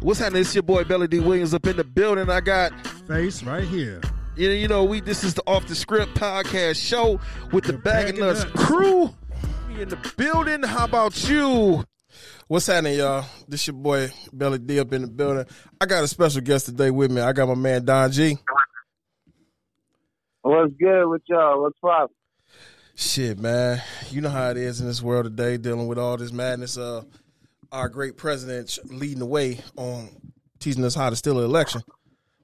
What's happening? It's your boy Belly D Williams up in the building. I got face right here. You know, you know, we this is the Off the Script podcast show with the, the Bag of Nuts, nuts crew. We in the building. How about you? What's happening, y'all? This your boy Belly D up in the building. I got a special guest today with me. I got my man Don G. What's good with y'all? What's up? Shit, man. You know how it is in this world today, dealing with all this madness. Uh, our great president leading the way on teaching us how to steal an election.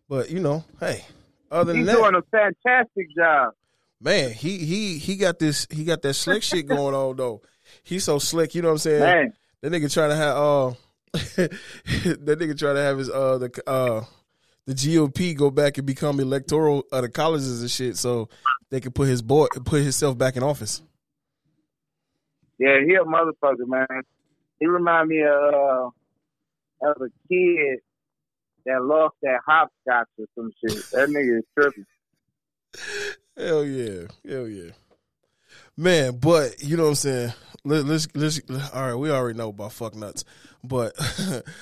But you know, hey, other than that He's that, doing a fantastic job. Man, he he he got this. He got that slick shit going on though. He's so slick. You know what I'm saying? Man. That nigga trying to have uh, that nigga trying to have his uh the uh the GOP go back and become electoral of the colleges and shit, so they can put his boy put himself back in office. Yeah, he a motherfucker, man. He remind me of uh, of a kid that lost that hopscotch or some shit. That nigga is tripping. Hell yeah, hell yeah, man. But you know what I'm saying. Let, us let's all right. We already know about fuck nuts, but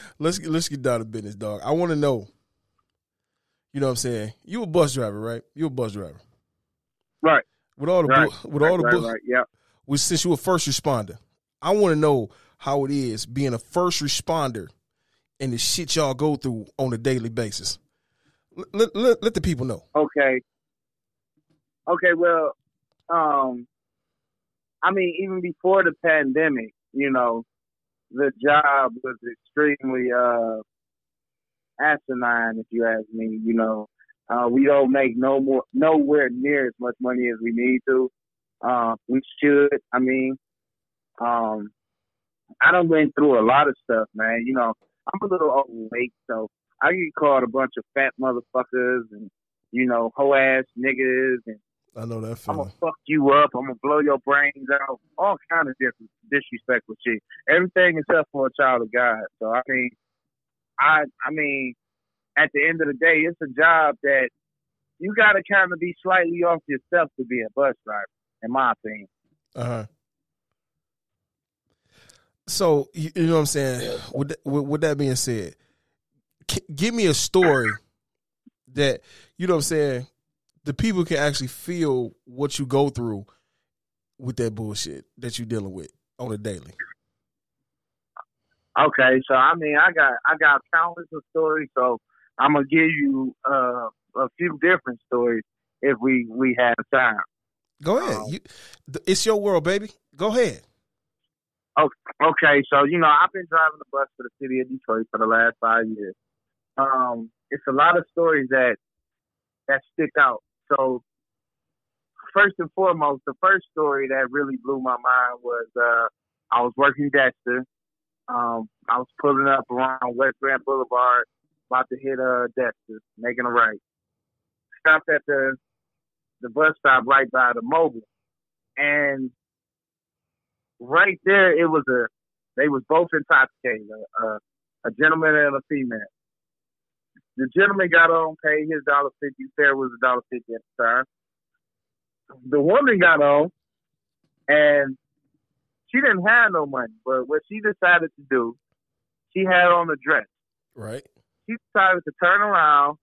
let's let's get down to business, dog. I want to know. You know what I'm saying? You a bus driver, right? You a bus driver, right? With all the right. with all right, the right, right, yeah. With since you a first responder, I want to know how it is being a first responder and the shit y'all go through on a daily basis. Let, let, let the people know. Okay. Okay, well, um, I mean, even before the pandemic, you know, the job was extremely uh, asinine, if you ask me. You know, uh, we don't make no more, nowhere near as much money as we need to. Uh, we should. I mean, um, I done went through a lot of stuff, man. You know, I'm a little overweight, so I get called a bunch of fat motherfuckers and you know, hoe ass niggas and I know that feeling. I'm gonna fuck you up. I'm gonna blow your brains out. All kind of different disrespectful shit. Everything except for a child of God. So I mean, I I mean, at the end of the day, it's a job that you got to kind of be slightly off yourself to be a bus driver, in my opinion. Uh huh. So you, know what I'm saying. With that, with, with that being said, give me a story that you know what I'm saying. The people can actually feel what you go through with that bullshit that you're dealing with on a daily. Okay, so I mean, I got I got countless of stories, so I'm gonna give you uh, a few different stories if we we have time. Go ahead. Um, you, it's your world, baby. Go ahead. Okay, so you know I've been driving the bus for the city of Detroit for the last five years. Um, it's a lot of stories that that stick out. So first and foremost, the first story that really blew my mind was uh, I was working Dexter. Um, I was pulling up around West Grand Boulevard, about to hit uh, Dexter, making a right. Stopped at the the bus stop right by the mobile, and right there, it was a they was both intoxicated, a, a, a gentleman and a female. The gentleman got on, paid his dollar fifty. Fare was a dollar fifty at the time. The woman got on, and she didn't have no money. But what she decided to do, she had on a dress. Right. She decided to turn around,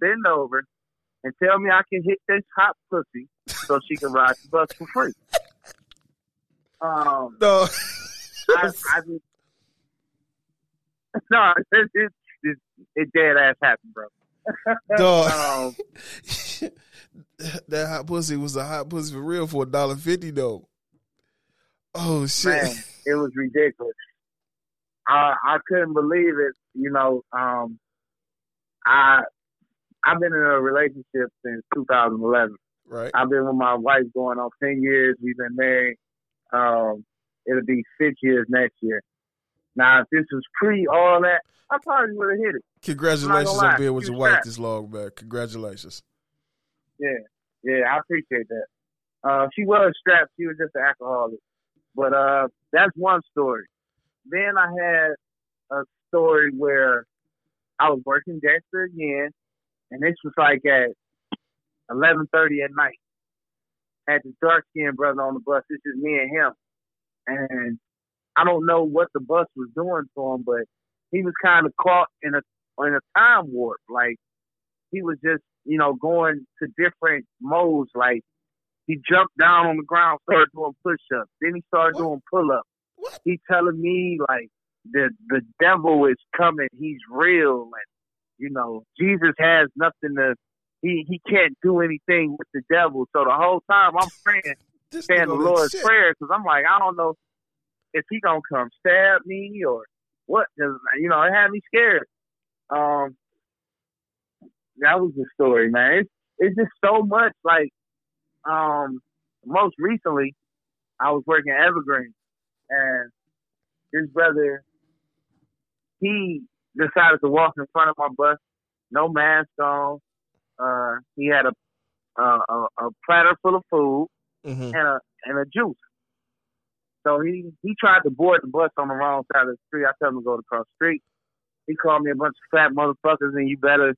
bend over, and tell me I can hit this hot pussy so she can ride the bus for free. Um, no. I, I just, no, it, it, it, it dead ass happened, bro. Dog. um, that hot pussy was a hot pussy for real for a dollar fifty though. Oh shit! Man, it was ridiculous. I I couldn't believe it. You know, um, I I've been in a relationship since 2011. Right. I've been with my wife going on 10 years. We've been married um, it'll be six years next year. Now, if this was pre all that, I probably would have hit it. Congratulations on being with your wife this long, man. Congratulations. Yeah, yeah, I appreciate that. Uh, she was strapped. She was just an alcoholic. But uh, that's one story. Then I had a story where I was working Dexter again, and this was like at eleven thirty at night had this dark skinned brother on the bus. This is me and him. And I don't know what the bus was doing to him, but he was kind of caught in a in a time warp. Like he was just you know going to different modes. Like he jumped down on the ground, started doing push ups. Then he started What? doing pull ups. He telling me like the the devil is coming. He's real, and you know Jesus has nothing to. He he can't do anything with the devil. So the whole time I'm praying saying the Lord's shit. prayer because I'm like, I don't know if he gonna come stab me or what. 'cause, you know, it had me scared. Um, that was the story, man. It's it's just so much. Like, um, most recently, I was working at Evergreen, and his brother, he decided to walk in front of my bus, no mask on. Uh, he had a a, a platter full of food Mhm. and a and a juice. So he he tried to board the bus on the wrong side of the street. I told him to go across the street. He called me a bunch of fat motherfuckers, and you better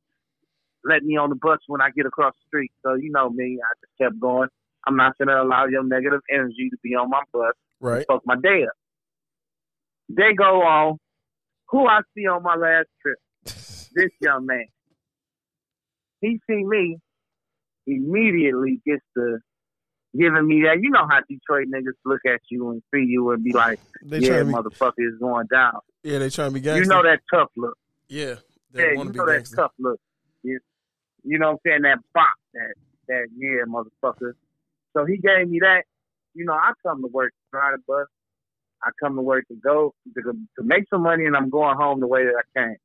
let me on the bus when I get across the street. So you know me, I just kept going. I'm not gonna allow your negative energy to be on my bus. Right. Fuck my day up. They go on. Who I see on my last trip? This young man. He see me, immediately gets to giving me that. You know how Detroit niggas look at you and see you and be like, They "Yeah, be, motherfucker is going down." yeah, they trying to be gangster. You know that tough look. Yeah, they Yeah, you to know that tough look. You, you know what I'm saying? That bop, that that yeah, motherfucker. So he gave me that. You know, I come to work, to ride a bus. I come to work to go to, to make some money, and I'm going home the way that I came.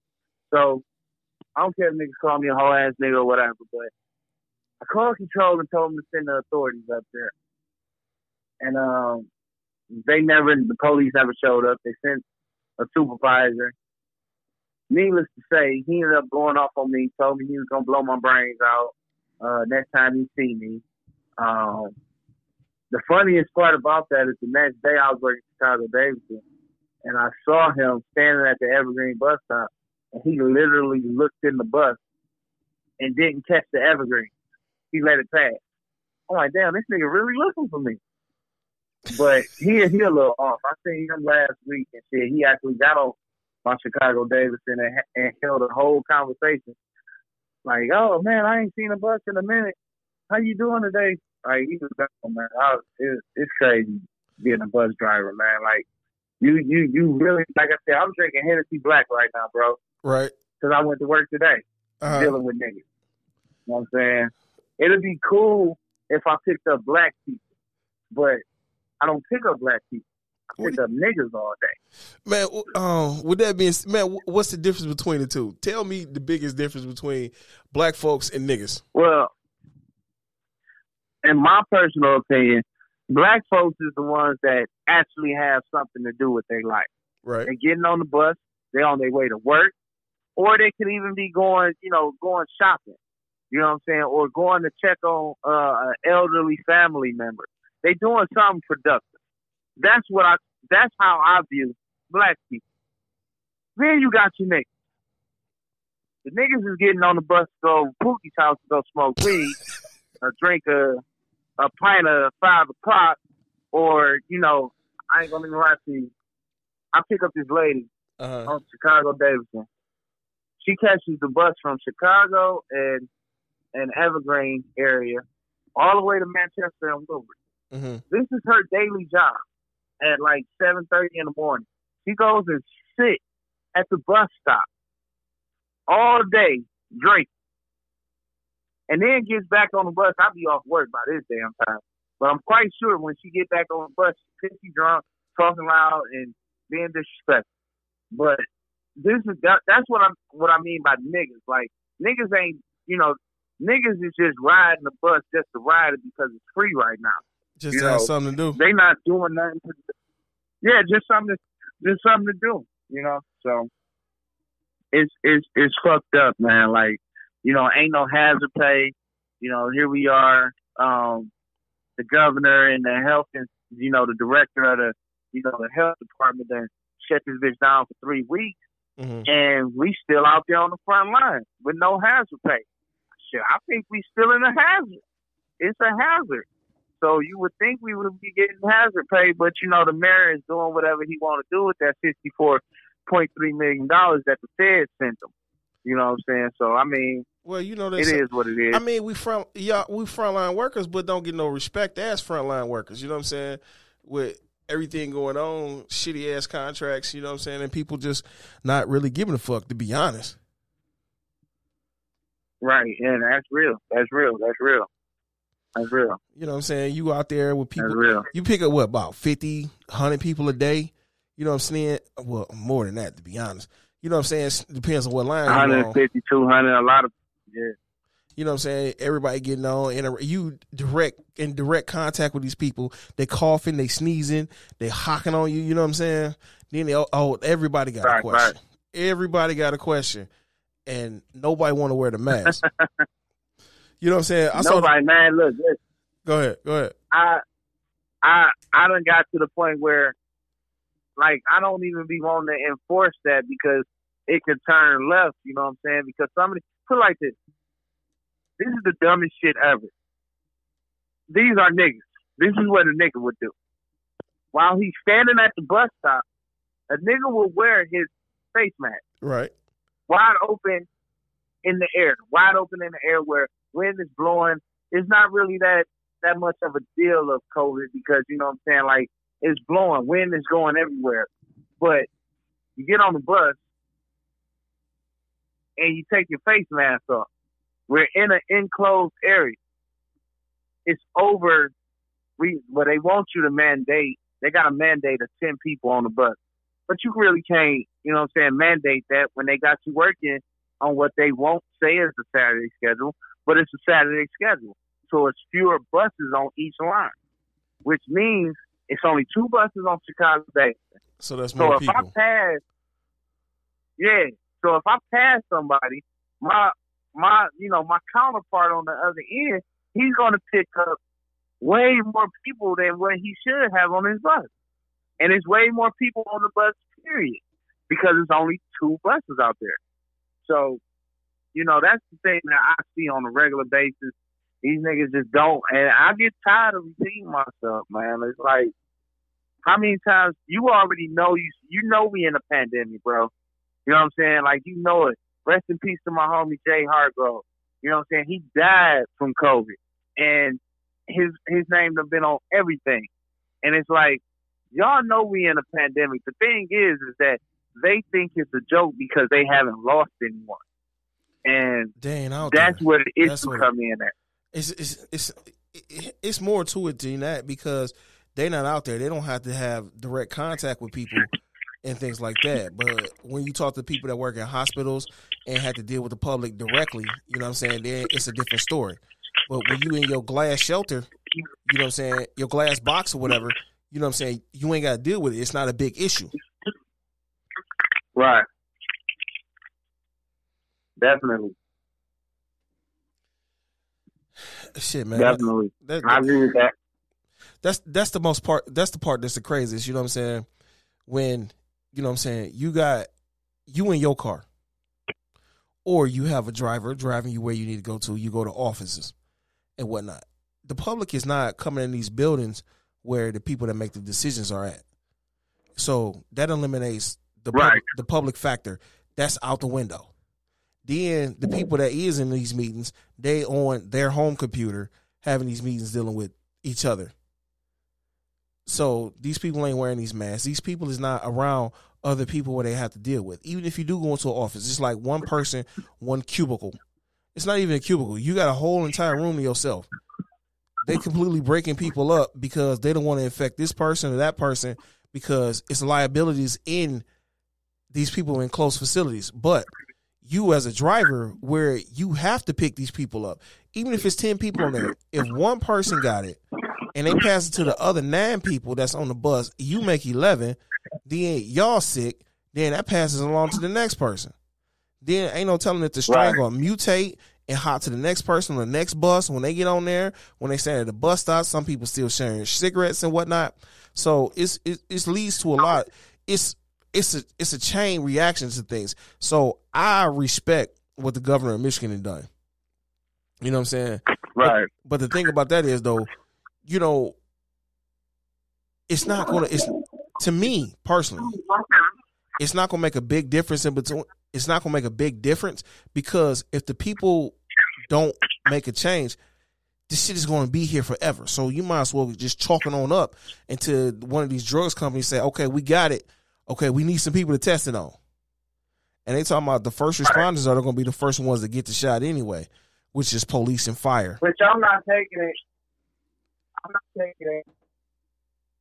So I don't care if niggas call me a whole ass nigga or whatever, but I called control and told them to send the authorities up there. And um, they never, the police never showed up. They sent a supervisor. Needless to say, he ended up going off on me, told me he was gonna blow my brains out uh, next time he see me. Um, the funniest part about that is the next day I was working Chicago Davidson, and I saw him standing at the Evergreen bus stop, and he literally looked in the bus and didn't catch the Evergreen. He let it pass. I'm like, damn, this nigga really looking for me. But he he a little off. I seen him last week and shit. He actually got on my Chicago Davidson and, and held a whole conversation. Like, oh man, I ain't seen a bus in a minute. How you doing today? Like, he was gone, oh, man. I it, it's crazy being a bus driver, man. Like, you you you really like I said, I'm drinking Hennessy Black right now, bro, Right. because I went to work today Uh-huh. dealing with niggas. You know what I'm saying? It'd be cool if I picked up black people, but I don't pick up black people. I pick up niggas all day. Man, um, with that being, man, what's the difference between the two? Tell me the biggest difference between black folks and niggas. Well, in my personal opinion, black folks is the ones that actually have something to do with their life. Right. They're getting on the bus, they're on their way to work, or they could even be going, you know, going shopping. You know what I'm saying? Or going to check on uh, an elderly family member. They doing something productive. That's what I. That's how I view black people. Then you got your niggas. The niggas is getting on the bus to go Pookie's house to go smoke weed, or drink a a pint of five o'clock, or you know, I ain't gonna even lie to you. I pick up this lady Uh-huh. on Chicago Davidson. She catches the bus from Chicago and and Evergreen area all the way to Manchester and Woodward. hmm This is her daily job at like seven thirty in the morning. She goes and sit at the bus stop all day drinking. And then gets back on the bus. I'll be off work by this damn time. But I'm quite sure when she get back on the bus, she's pissy drunk, talking loud and being disrespectful. But this is that, that's what I'm what I mean by niggas. Like niggas ain't you know, niggas is just riding the bus just to ride it because it's free right now. Just have something to do. They not doing nothing. To, yeah, just something, to, just something to do. You know, so it's it's it's fucked up, man. Like you know, ain't no hazard pay. You know, here we are, um, the governor and the health and you know the director of the you know the health department that shut this bitch down for three weeks, hmm and we still out there on the front line with no hazard pay. Shit, I think we still in a hazard. It's a hazard. So you would think we would be getting hazard pay, but you know the mayor is doing whatever he want to do with that fifty four point three million dollars that the Fed sent them. You know what I'm saying? So I mean, Well, you know, it is what it is. I mean, we front yeah, we frontline workers, but don't get no respect as frontline workers. You know what I'm saying? With everything going on, shitty ass contracts. You know what I'm saying? And people just not really giving a fuck. To be honest, right? And that's real. That's real. That's real. That's real. you know what I'm saying? You out there with people. That's real. You pick up what about 50, 100 people a day. You know what I'm saying? Well, more than that, to be honest. You know what I'm saying? It depends on what line you're on. 150, 200, a lot of yeah. You know what I'm saying? Everybody getting on, and uh, you direct in direct contact with these people. They coughing, they sneezing, they hocking on you. You know what I'm saying? Then they, oh, oh everybody got a Right, question. Everybody got a question, and nobody want to wear the mask. you know what I'm saying? I saw. Nobody, man. Look, listen, Go ahead. Go ahead. I, I, I done got to the point where, like, I don't even be wanting to enforce that because it could turn left. You know what I'm saying? Because somebody put like this. This is the dumbest shit ever. These are niggas. This is what a nigga would do. While he's standing at the bus stop, a nigga will wear his face mask Right. wide open in the air, wide open in the air where wind is blowing. It's not really that that much of a deal of COVID because you know what I'm saying. Like it's blowing, wind is going everywhere. But you get on the bus and you take your face mask off. We're in an enclosed area. It's over. We, they want you to mandate. They got a mandate of ten people on the bus, but you really can't. You know what I'm saying? Mandate that when they got you working on what they won't say is the Saturday schedule, but it's a Saturday schedule. So it's fewer buses on each line, which means it's only two buses on Chicago Bay. So that's more So if I pass, yeah. So if I pass somebody, my my you know my counterpart on the other end, he's going to pick up way more people than what he should have on his bus, and it's way more people on the bus. Period, because it's only two buses out there. So, you know that's the thing that I see on a regular basis. These niggas just don't, and I get tired of repeating myself, man. It's like how many times you already know you you know we in a pandemic, bro. You know what I'm saying? Like you know it. Rest in peace to my homie Jay Hargrove. You know what I'm saying? He died from COVID, and his his name have been on everything. And it's like y'all know we in a pandemic. The thing is, is that they think it's a joke because they haven't lost anyone, and Dang, that's there. where the issue what- come in at. It's it's it's it's more to it than that because they're not out there. They don't have to have direct contact with people and things like that. But when you talk to people that work in hospitals and have to deal with the public directly, you know what I'm saying? Then it's a different story. But when you in your glass shelter, you know what I'm saying, your glass box or whatever, you know what I'm saying, you ain't got to deal with it. It's not a big issue. Right. Definitely. Shit, man. that- Definitely. that- I agree with that. that's that's the most part that's the part that's the craziest you know what i'm saying when you know what i'm saying? You got you in your car. Or you have a driver driving you where you need to go to. You go to offices and whatnot. The public is not coming in these buildings where the people that make the decisions are at. So that eliminates the Right. public, the public factor. That's out the window. Then the people that is in these meetings they on their home computer having these meetings dealing with each other so these people ain't wearing these masks. These people is not around other people where they have to deal with. Even if you do go into an office, it's like one person, one cubicle. It's not even a cubicle. You got a whole entire room to yourself. They completely breaking people up because they don't want to infect this person or that person because it's liabilities in these people in close facilities. But you as a driver, where you have to pick these people up, even if it's ten people on there, if one person got it and they mm-hmm. pass it to the other nine people that's on the bus, you make eleven, then y'all sick, then that passes along to the next person. Then ain't no telling if the strain Right. gonna mutate and hop to the next person on the next bus. When they get on there, when they stand at the bus stop, some people still sharing cigarettes and whatnot. So it's it, it leads to a lot. It's it's a it's a chain reaction to things. So I respect what the governor of Michigan had done. You know what I'm saying? Right. But the thing about that is though, you know, it's not gonna it's to me personally, it's not gonna make a big difference in between. It's not gonna make a big difference because if the people don't make a change, this shit is going to be here forever. So you might as well just chalk it on up until one of these drugs companies say, "Okay, we got it. Okay, we need some people to test it on." And they talking about the first responders are going to be the first ones to get the shot anyway, which is police and fire. Which I'm not taking it. I'm not taking it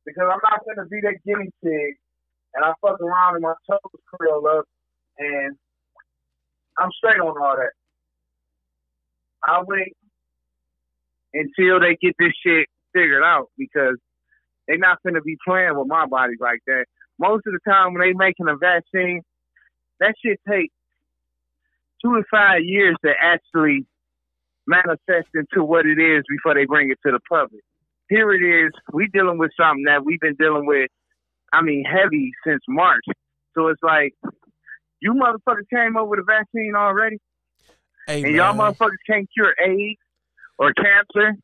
because I'm not going to be that guinea pig, and I fuck around and my toes curl up, and I'm straight on all that. I wait until they get this shit figured out because they're not going to be playing with my body like that. Most of the time when they making a vaccine, that shit takes two to five years to actually manifest into what it is before they bring it to the public. Here it is. We dealing with something that we've been dealing with, I mean, heavy since March. So it's like, you motherfuckers came up with a vaccine already, Hey, and y'all motherfuckers can't cure AIDS or cancer.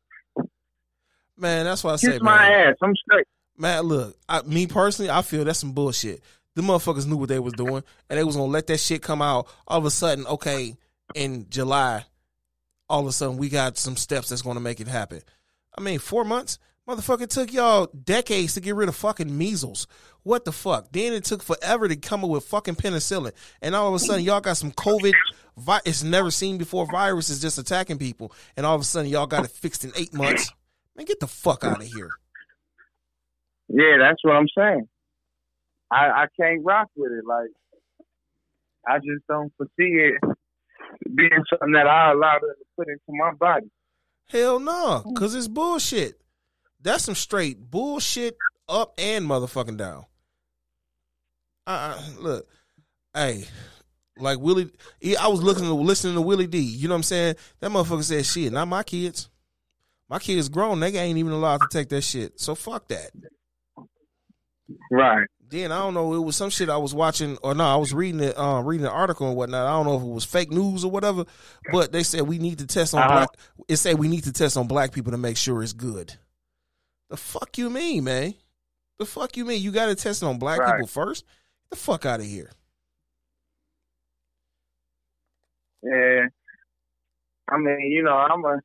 man, that's what I say, Kiss my man. ass. I'm straight. Man, look, I, me personally, I feel that's some bullshit. The motherfuckers knew what they was doing, and they was gonna let that shit come out. All of a sudden, okay, in July, all of a sudden we got some steps that's gonna make it happen. I mean, four months, motherfucker took y'all decades to get rid of fucking measles. What the fuck? Then it took forever to come up with fucking penicillin, and all of a sudden y'all got some COVID. Vi- it's never seen before viruses just attacking people, and all of a sudden y'all got it fixed in eight months. Man, get the fuck out of here. Yeah, that's what I'm saying. I I can't rock with it. Like I just don't foresee it being something that I allow them to put into my body. Hell no, cause it's bullshit. That's some straight bullshit up and motherfucking down. Uh, uh look, hey, like Willie, I was looking to listening to Willie D. You know what I'm saying? That motherfucker said shit. Not my kids. My kids grown. They ain't even allowed to take that shit. So fuck that. Right. Then I don't know. It was some shit I was watching, or no, I was reading it, uh, reading an article and whatnot. I don't know if it was fake news or whatever, but they said we need to test on Uh-huh. black. It said we need to test on black people to make sure it's good. The fuck you mean, man? The fuck you mean? You got to test it on black Right. people first? Get the fuck out of here. Yeah. I mean, you know, I'm a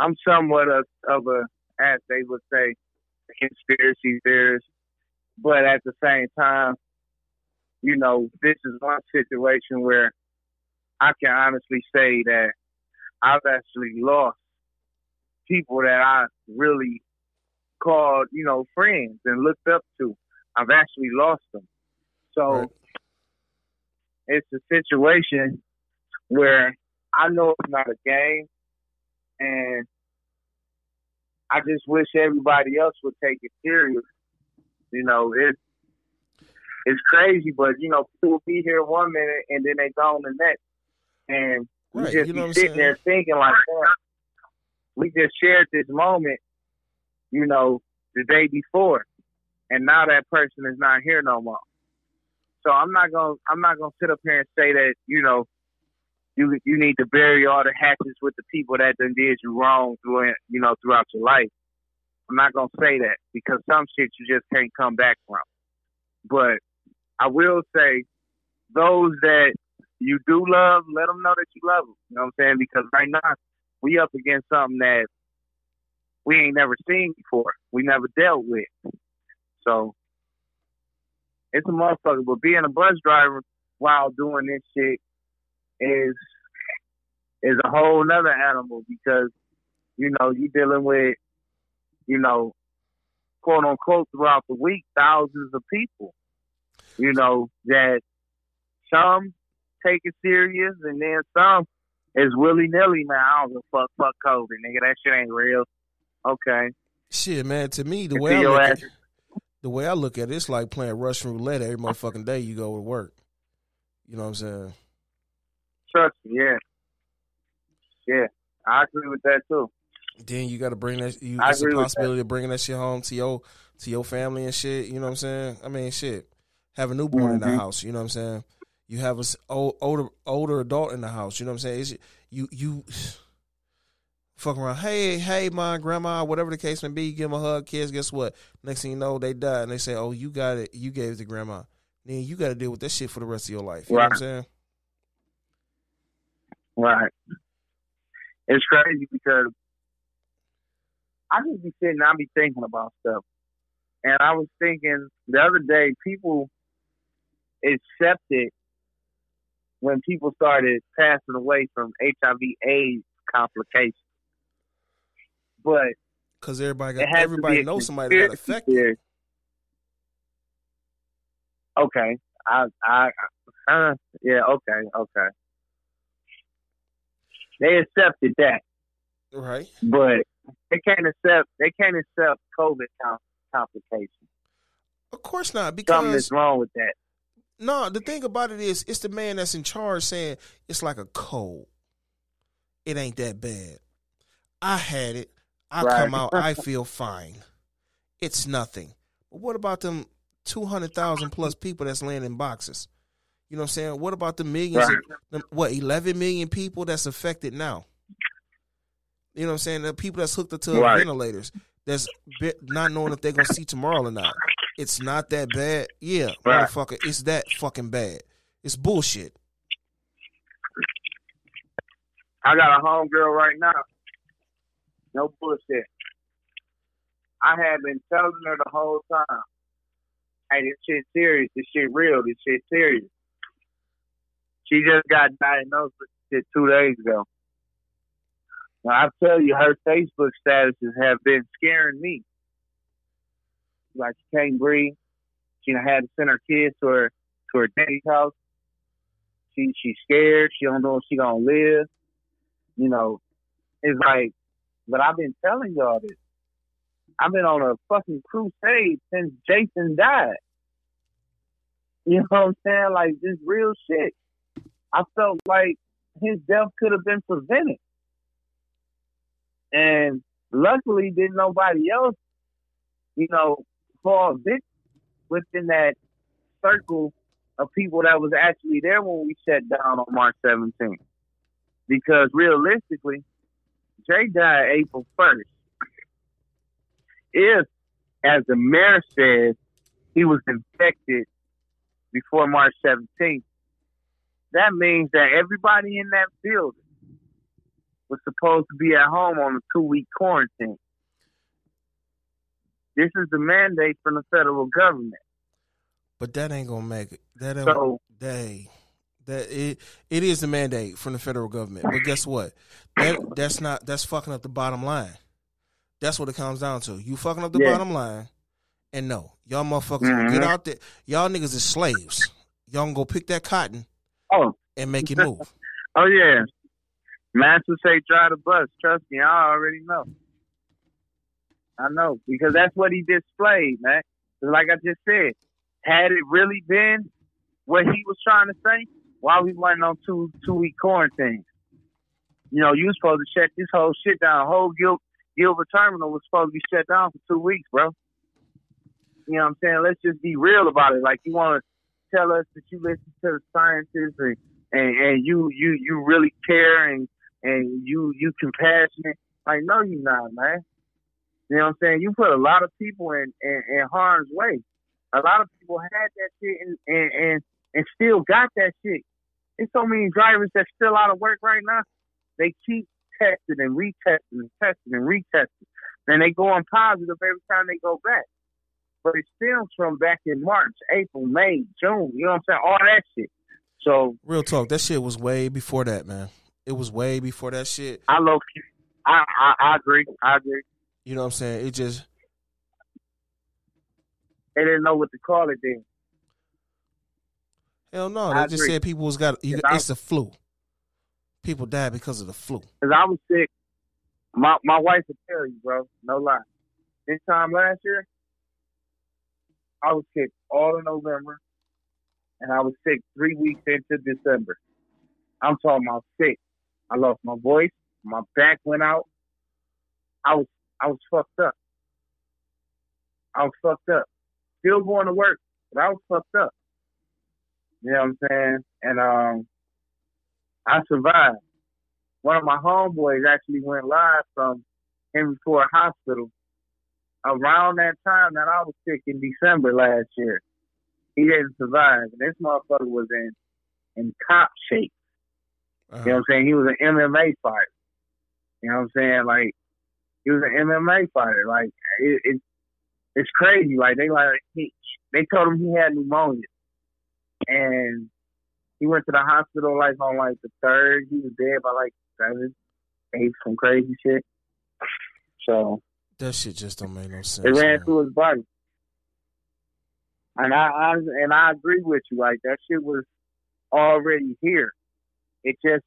I'm somewhat of, of a as they would say, conspiracy theorist. But at the same time, you know, this is one situation where I can honestly say that I've actually lost people that I really called, you know, friends and looked up to. I've actually lost them. So Right. it's a situation where I know it's not a game and I just wish everybody else would take it serious. You know, it's it's crazy, but you know, people be here one minute and then they gone the next. And we Right, just you know be sitting there thinking like, "Damn, we just shared this moment, you know, the day before, and now that person is not here no more. So I'm not gonna I'm not gonna sit up here and say that you know you you need to bury all the hatches with the people that done did you wrong through you know throughout your life. I'm not gonna say that because some shit you just can't come back from. But I will say those that you do love, let them know that you love them. You know what I'm saying? Because right now we up against something that we ain't never seen before. We never dealt with. So it's a motherfucker. But being a bus driver while doing this shit is is a whole nother animal because you know you dealing with you know quote unquote throughout the week thousands of people you know that some take it serious and then some is willy nilly man I don't give a fuck fuck COVID nigga that shit ain't real okay Shit, man. To me, the way I look at, the way I look at it, it's like playing Russian roulette every motherfucking day you go to work. You know what I'm saying? trust me yeah yeah I agree with that too Then you got to bring that. You, it's a possibility of bringing that shit home to your to your family and shit. You know what I'm saying? I mean, shit. Have a newborn in the Mhm. house. You know what I'm saying? You have a old, older older adult in the house. You know what I'm saying? It's, you you fuck around. Hey hey, my grandma, whatever the case may be. Give them a hug, kids. Guess what? Next thing you know, they die, and they say, "Oh, you got it. You gave it to grandma." then you got to deal with that shit for the rest of your life. You right. know what I'm saying? Right. It's crazy because I just be sitting, I be thinking about stuff, and I was thinking the other day, people accepted when people started passing away from HIV/AIDS complications, but because everybody got everybody knows somebody that affected. Okay, I, I, uh, yeah, okay, okay. They accepted that, right? But they can't accept they can't accept COVID complications. Of course not, because something's wrong with that. No, the thing about it is, it's the man that's in charge saying it's like a cold. It ain't that bad. I had it. I right. come out. I feel fine. It's nothing. But what about them two hundred thousand plus people that's laying in boxes? You know what I'm saying? What about the millions? Right. Of, what eleven million people that's affected now? You know what I'm saying? The people that's hooked up to right. ventilators that's not knowing if they're gonna see tomorrow or not. It's not that bad. Yeah, right. motherfucker, it's that fucking bad. It's bullshit. I got a homegirl right now. No bullshit. I have been telling her the whole time, hey, this shit serious. This shit real. This shit serious. She just got diagnosed with shit two days ago. Now I tell you, her Facebook statuses have been scaring me. Like she can't breathe. She had to send her kids to her to her daddy's house. She she's scared. She don't know if she gonna live. You know, it's like, but I've been telling y'all this. I've been on a fucking crusade since Jason died. You know what I'm saying? Like this real shit. I felt like his death could have been prevented. And luckily, didn't nobody else, you know, fall victim within that circle of people that was actually there when we shut down on March 17th. Because realistically, Jay died April 1st. If, as the mayor said, he was infected before March 17th, that means that everybody in that building was supposed to be at home on a two week quarantine. This is the mandate from the federal government. But that ain't gonna make it. That ain't, so, they, that it it is the mandate from the federal government. But guess what? That that's not that's fucking up the bottom line. That's what it comes down to. You fucking up the yeah. bottom line. And no, y'all motherfuckers mm-hmm. get out there. Y'all niggas is slaves. Y'all can go pick that cotton oh. and make it move. oh yeah. Master say drive the bus. Trust me, I already know. I know because that's what he displayed, man. Like I just said, had it really been what he was trying to say, why we went on two two week quarantine? You know, you was supposed to shut this whole shit down. Whole Gil- Gilbert Terminal was supposed to be shut down for two weeks, bro. You know what I'm saying? Let's just be real about it. Like you want to tell us that you listen to the scientists and, and, and you you you really care and and you you compassionate. Like, no, you not, man. You know what I'm saying? You put a lot of people in, in, in harm's way. A lot of people had that shit and, and, and, and still got that shit. There's so many drivers that's still out of work right now. They keep testing and retesting and testing and retesting. And they go on positive every time they go back. But it stems from back in March, April, May, June. You know what I'm saying? All that shit. So real talk, that shit was way before that, man. It was way before that shit. I love you. I, I I agree. I agree. You know what I'm saying? It just they didn't know what to call it then. Hell no, they I just agree. said people was got you, it's the flu. People died because of the flu. Cause I was sick. My my wife would tell you, bro. No lie. This time last year, I was sick all of November, and I was sick three weeks into December. I'm talking about sick. I lost my voice. My back went out. I was I was fucked up. I was fucked up. Still going to work, but I was fucked up. You know what I'm saying? And um, I survived. One of my homeboys actually went live from Henry Ford Hospital around that time that I was sick in December last year. he didn't survive. And this motherfucker was in in cop shape. Uh-huh. You know what I'm saying? He was an MMA fighter. You know what I'm saying? Like he was an MMA fighter. Like it, it it's crazy. Like they like he, they told him he had pneumonia, and he went to the hospital like on like the third. He was dead by like seven, eight, some crazy shit. So That shit just don't make no sense. it ran man. through his body. And I, I and I agree with you. Like that shit was already here. It just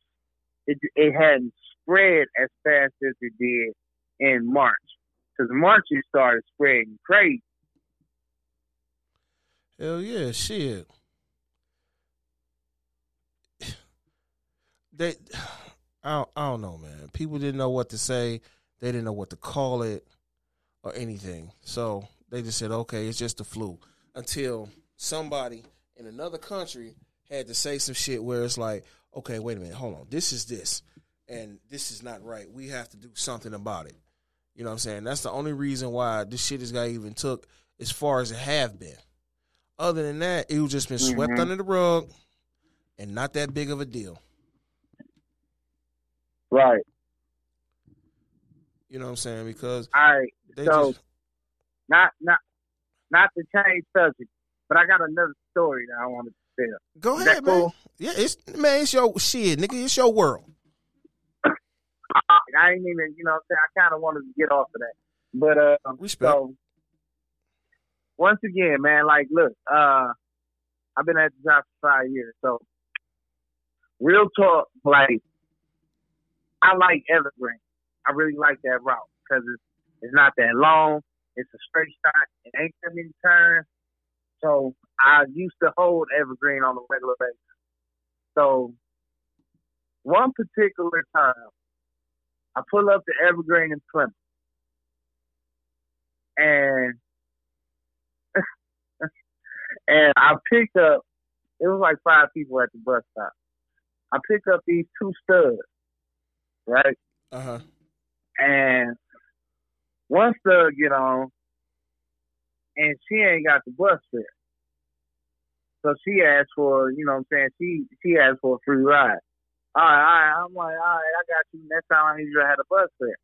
it it hadn't spread as fast as it did in March. Because March it started spreading crazy. Hell yeah, shit. They, I don't, I don't know, man. People didn't know what to say. They didn't know what to call it or anything. So they just said, okay, it's just the flu. Until somebody in another country had to say some shit where it's like, okay, wait a minute, hold on. This is this. And this is not right. We have to do something about it. You know what I'm saying? That's the only reason why this shit has got even took as far as it have been. Other than that, it was just been swept Mhm. under the rug and not that big of a deal. Right. You know what I'm saying? Because All right. they So- just Not not not to change subject, but I got another story that I wanted to tell. go ahead, that man. cool? Yeah, it's man, it's your shit, nigga. It's your world. I ain't even, you know, what I'm saying I kind of wanted to get off of that, but uh, Respect. so once again, man, like, look, uh, I've been at the job for five years, so real talk, like, I like Evergreen. I really like that route because it's it's not that long. It's a straight shot. It ain't that many turns. So I used to hold Evergreen on a regular basis. So one particular time, I pull up to Evergreen in Plymouth, and and I picked up. It was like five people at the bus stop. I picked up these two studs, right? Uh huh. And one stud get on, and she ain't got the bus fare. So she asked for, you know what I'm saying, she she asked for a free ride. All right, all right. I'm like, all right, I got you. Next time I need you to have a bus fare.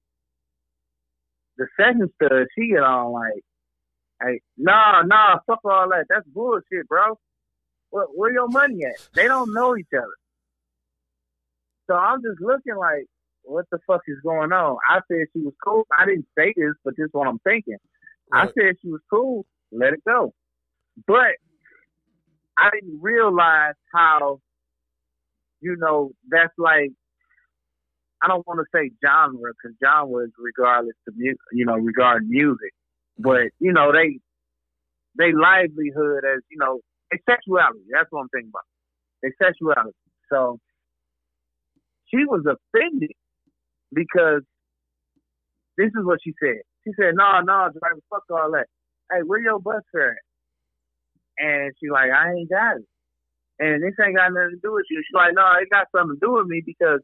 The second stud, she get on like, hey, nah, nah, fuck all that. That's bullshit, bro. Where, where your money at? They don't know each other. So I'm just looking like, what the fuck is going on? I said she was cool. I didn't say this, but this is what I'm thinking. I said she was cool. Let it go. But I didn't realize how, you know, that's like, I don't want to say genre because genre is regardless to mu- you know, regarding music. Mm-hmm. But, you know, they, they livelihood as, you know, their sexuality. That's what I'm thinking about. Their sexuality. So she was offended because this is what she said. She said, "No, no, driver, fuck all that. Hey, where your bus at?" And she like, "I ain't got it." And this ain't got nothing to do with you. She's like, "No, it got something to do with me because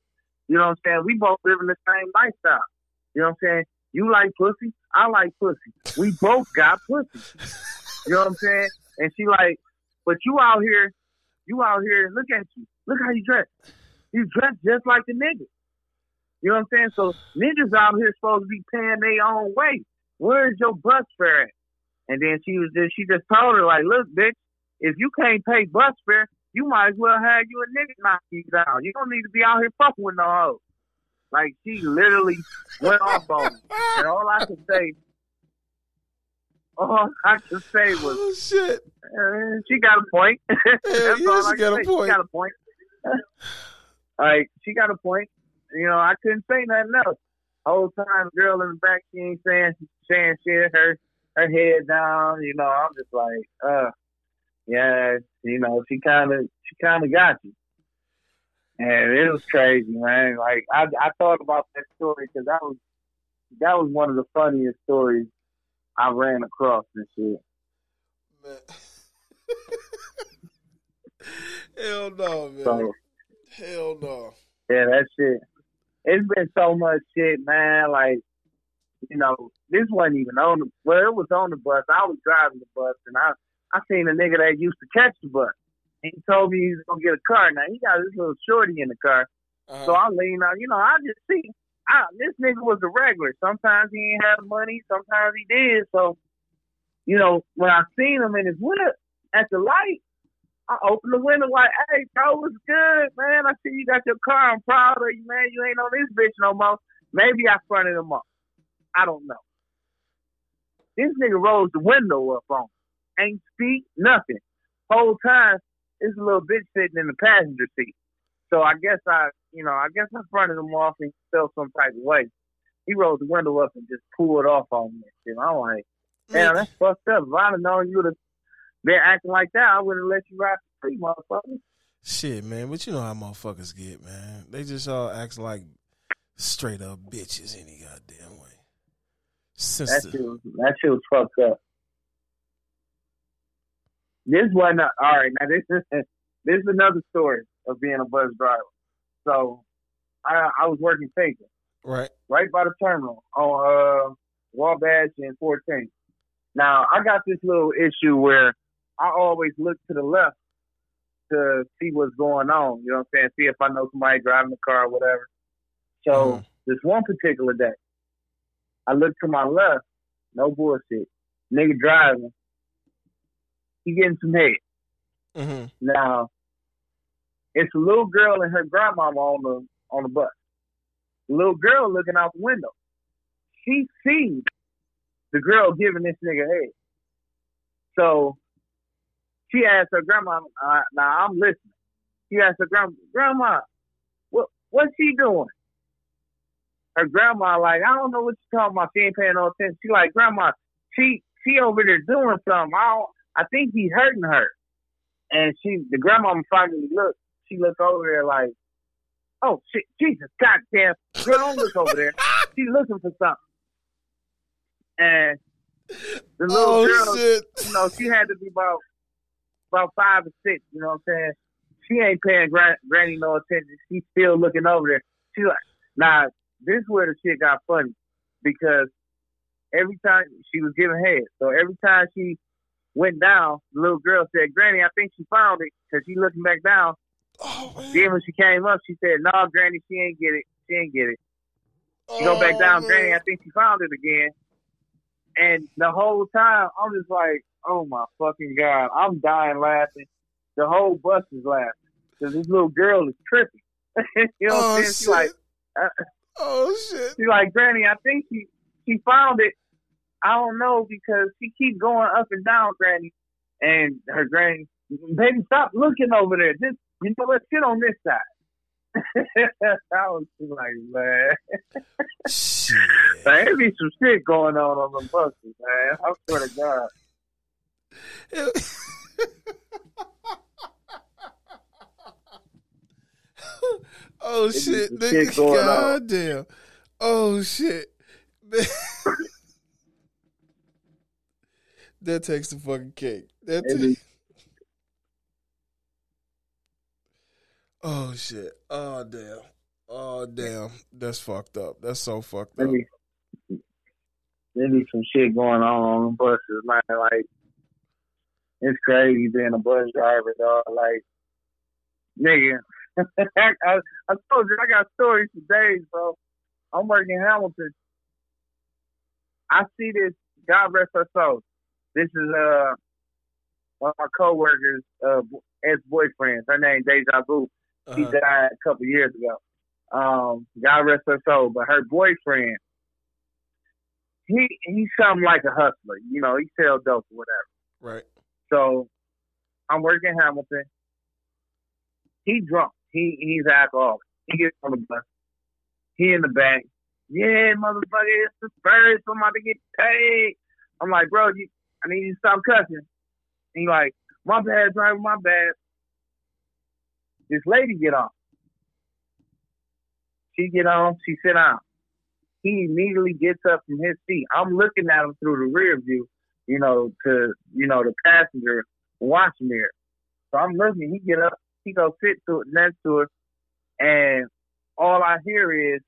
you know what I'm saying. We both live in the same lifestyle. You know what I'm saying. You like pussy, I like pussy. We both got pussy. You know what I'm saying? And she like, but you out here, you out here. Look at you. Look how you dress. You dress just like the niggas. You know what I'm saying? So niggas out here supposed to be paying their own way. Where's your bus fare at? And then she was just she just told her like, look, bitch, if you can't pay bus fare, you might as well have you a nigga knock you down. You don't need to be out here fucking with no hoes. Like she literally went off on me. And all I could say all I could say was Oh shit. uh, she got a point. That's yeah, all she I got a point. She got a point. like she got a point. You know, I couldn't say nothing else. Whole time, girl in the back, she ain't saying saying shit. Her her head down. You know, I'm just like, uh, yeah. You know, she kind of she kind of got you. And it was crazy, man. Like I I thought about that story because that was that was one of the funniest stories I ran across and shit. Man. Hell no, man. So. Hell no. Yeah, that shit. It's been so much shit, man. Like, you know, this wasn't even on the well, it was on the bus. I was driving the bus and I I seen a nigga that used to catch the bus. And he told me he's gonna get a car. Now he got this little shorty in the car. Uh-huh. So I lean out, you know, I just see I, this nigga was a regular. Sometimes he ain't have money, sometimes he did. So, you know, when I seen him in his whip at the light, I opened the window like, hey, bro, what's good, man? I see you got your car. I'm proud of you, man. You ain't on this bitch no more. Maybe I fronted him up. I don't know. This nigga rolls the window up on him. Ain't speak, nothing. Whole time, this little bitch sitting in the passenger seat. So I guess I, you know, I guess I fronted him off and felt some type of way. He rolled the window up and just pulled off on me. And I'm like, damn, that's fucked up. If I'd have known you would have been acting like that, I would have let you ride the street, motherfucker. Shit, man, but you know how motherfuckers get, man. They just all act like straight up bitches any goddamn way. Since That shit was, that shit was fucked up. This wasn't a, all right. Now this is this is another story of being a bus driver. So I I was working Taker right, right by the terminal on uh Wabash and 14. Now I got this little issue where I always look to the left to see what's going on. You know what I'm saying? See if I know somebody driving the car or whatever. So Mhm. this one particular day, I look to my left, no bullshit. Nigga driving. He getting some head. hmm Now, it's a little girl and her grandmama on the on the bus. The little girl looking out the window. She sees the girl giving this nigga head. So she asked her grandma. Uh, now I'm listening. She asked her grandma, "Grandma, what what's she doing?" Her grandma like, "I don't know what you're talking about. She ain't paying no attention." She like, "Grandma, she she over there doing something. I don't, I think he's hurting her." And she, the grandma finally looked. She looked over there like, "Oh shit, Jesus, goddamn, girl, don't look over there. She's looking for something." And the little Oh girl, shit! you know, she had to be about about five or six. You know what I'm saying? She ain't paying gran- Granny no attention. She's still looking over there. She like, now this is where the shit got funny because every time she was giving head, so every time she went down, the little girl said, "Granny, I think she found it," because she looking back down. Oh man! Then when she came up, she said, "No, Granny, she ain't get it. She ain't get it." She go back Oh, down, man. Granny. I think she found it again. And the whole time, I'm just like, oh my fucking god, I'm dying laughing. The whole bus is laughing because this little girl is tripping. you know what Oh I'm saying? She's like, uh, oh shit! she's like, Granny, I think she she found it. I don't know because she keeps going up and down, Granny. And her granny, baby, stop looking over there. Just you know, let's sit on this side. I was like, man. Shit! Man, there be some shit going on on the buses, man. I swear to God. oh shit! nigga. shit going on. God damn! Oh shit! that takes the fucking cake. That It be- ta- oh shit! Oh damn! Oh damn! That's fucked up. That's so fucked up. be, there some shit going on on the buses, man. Like, it's crazy being a bus driver, dog. Like, nigga. I, I told you, I got stories for days, bro. I'm working in Hamilton. I see this, God rest her soul. This is uh one of my coworkers' uh, ex-boyfriends. Her name Deja Vu. She Uh-huh. died a couple years ago. Um, God rest her soul. But her boyfriend, he he's something like a hustler. You know, he sells dope or whatever. Right. So I'm working in Hamilton. He drunk. He he's alcoholic. He gets on the bus. He in the back. Yeah, motherfucker, it's the first. I'm about to get paid. I'm like, bro, you, I need you to stop cussing. And he like, my bad, driver, my bad. This lady get on. She get on. She sit down. He immediately gets up from his seat. I'm looking at him through the rear view, you know, to you know the passenger watch mirror. So I'm looking. He get up. He go sit to next to her, and all I hear is,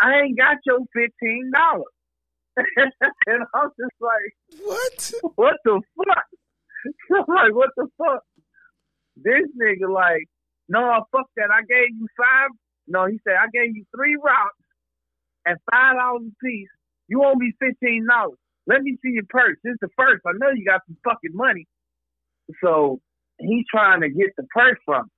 "I ain't got your fifteen dollars." and I'm just like, What? "What the fuck?" I'm like, what the fuck? This nigga like, no, fuck that. I gave you five. No, he said I gave you three rocks at five dollars a piece. You owe me fifteen dollars. Let me see your purse. This is the first. I know you got some fucking money. So he's trying to get the purse from. Me.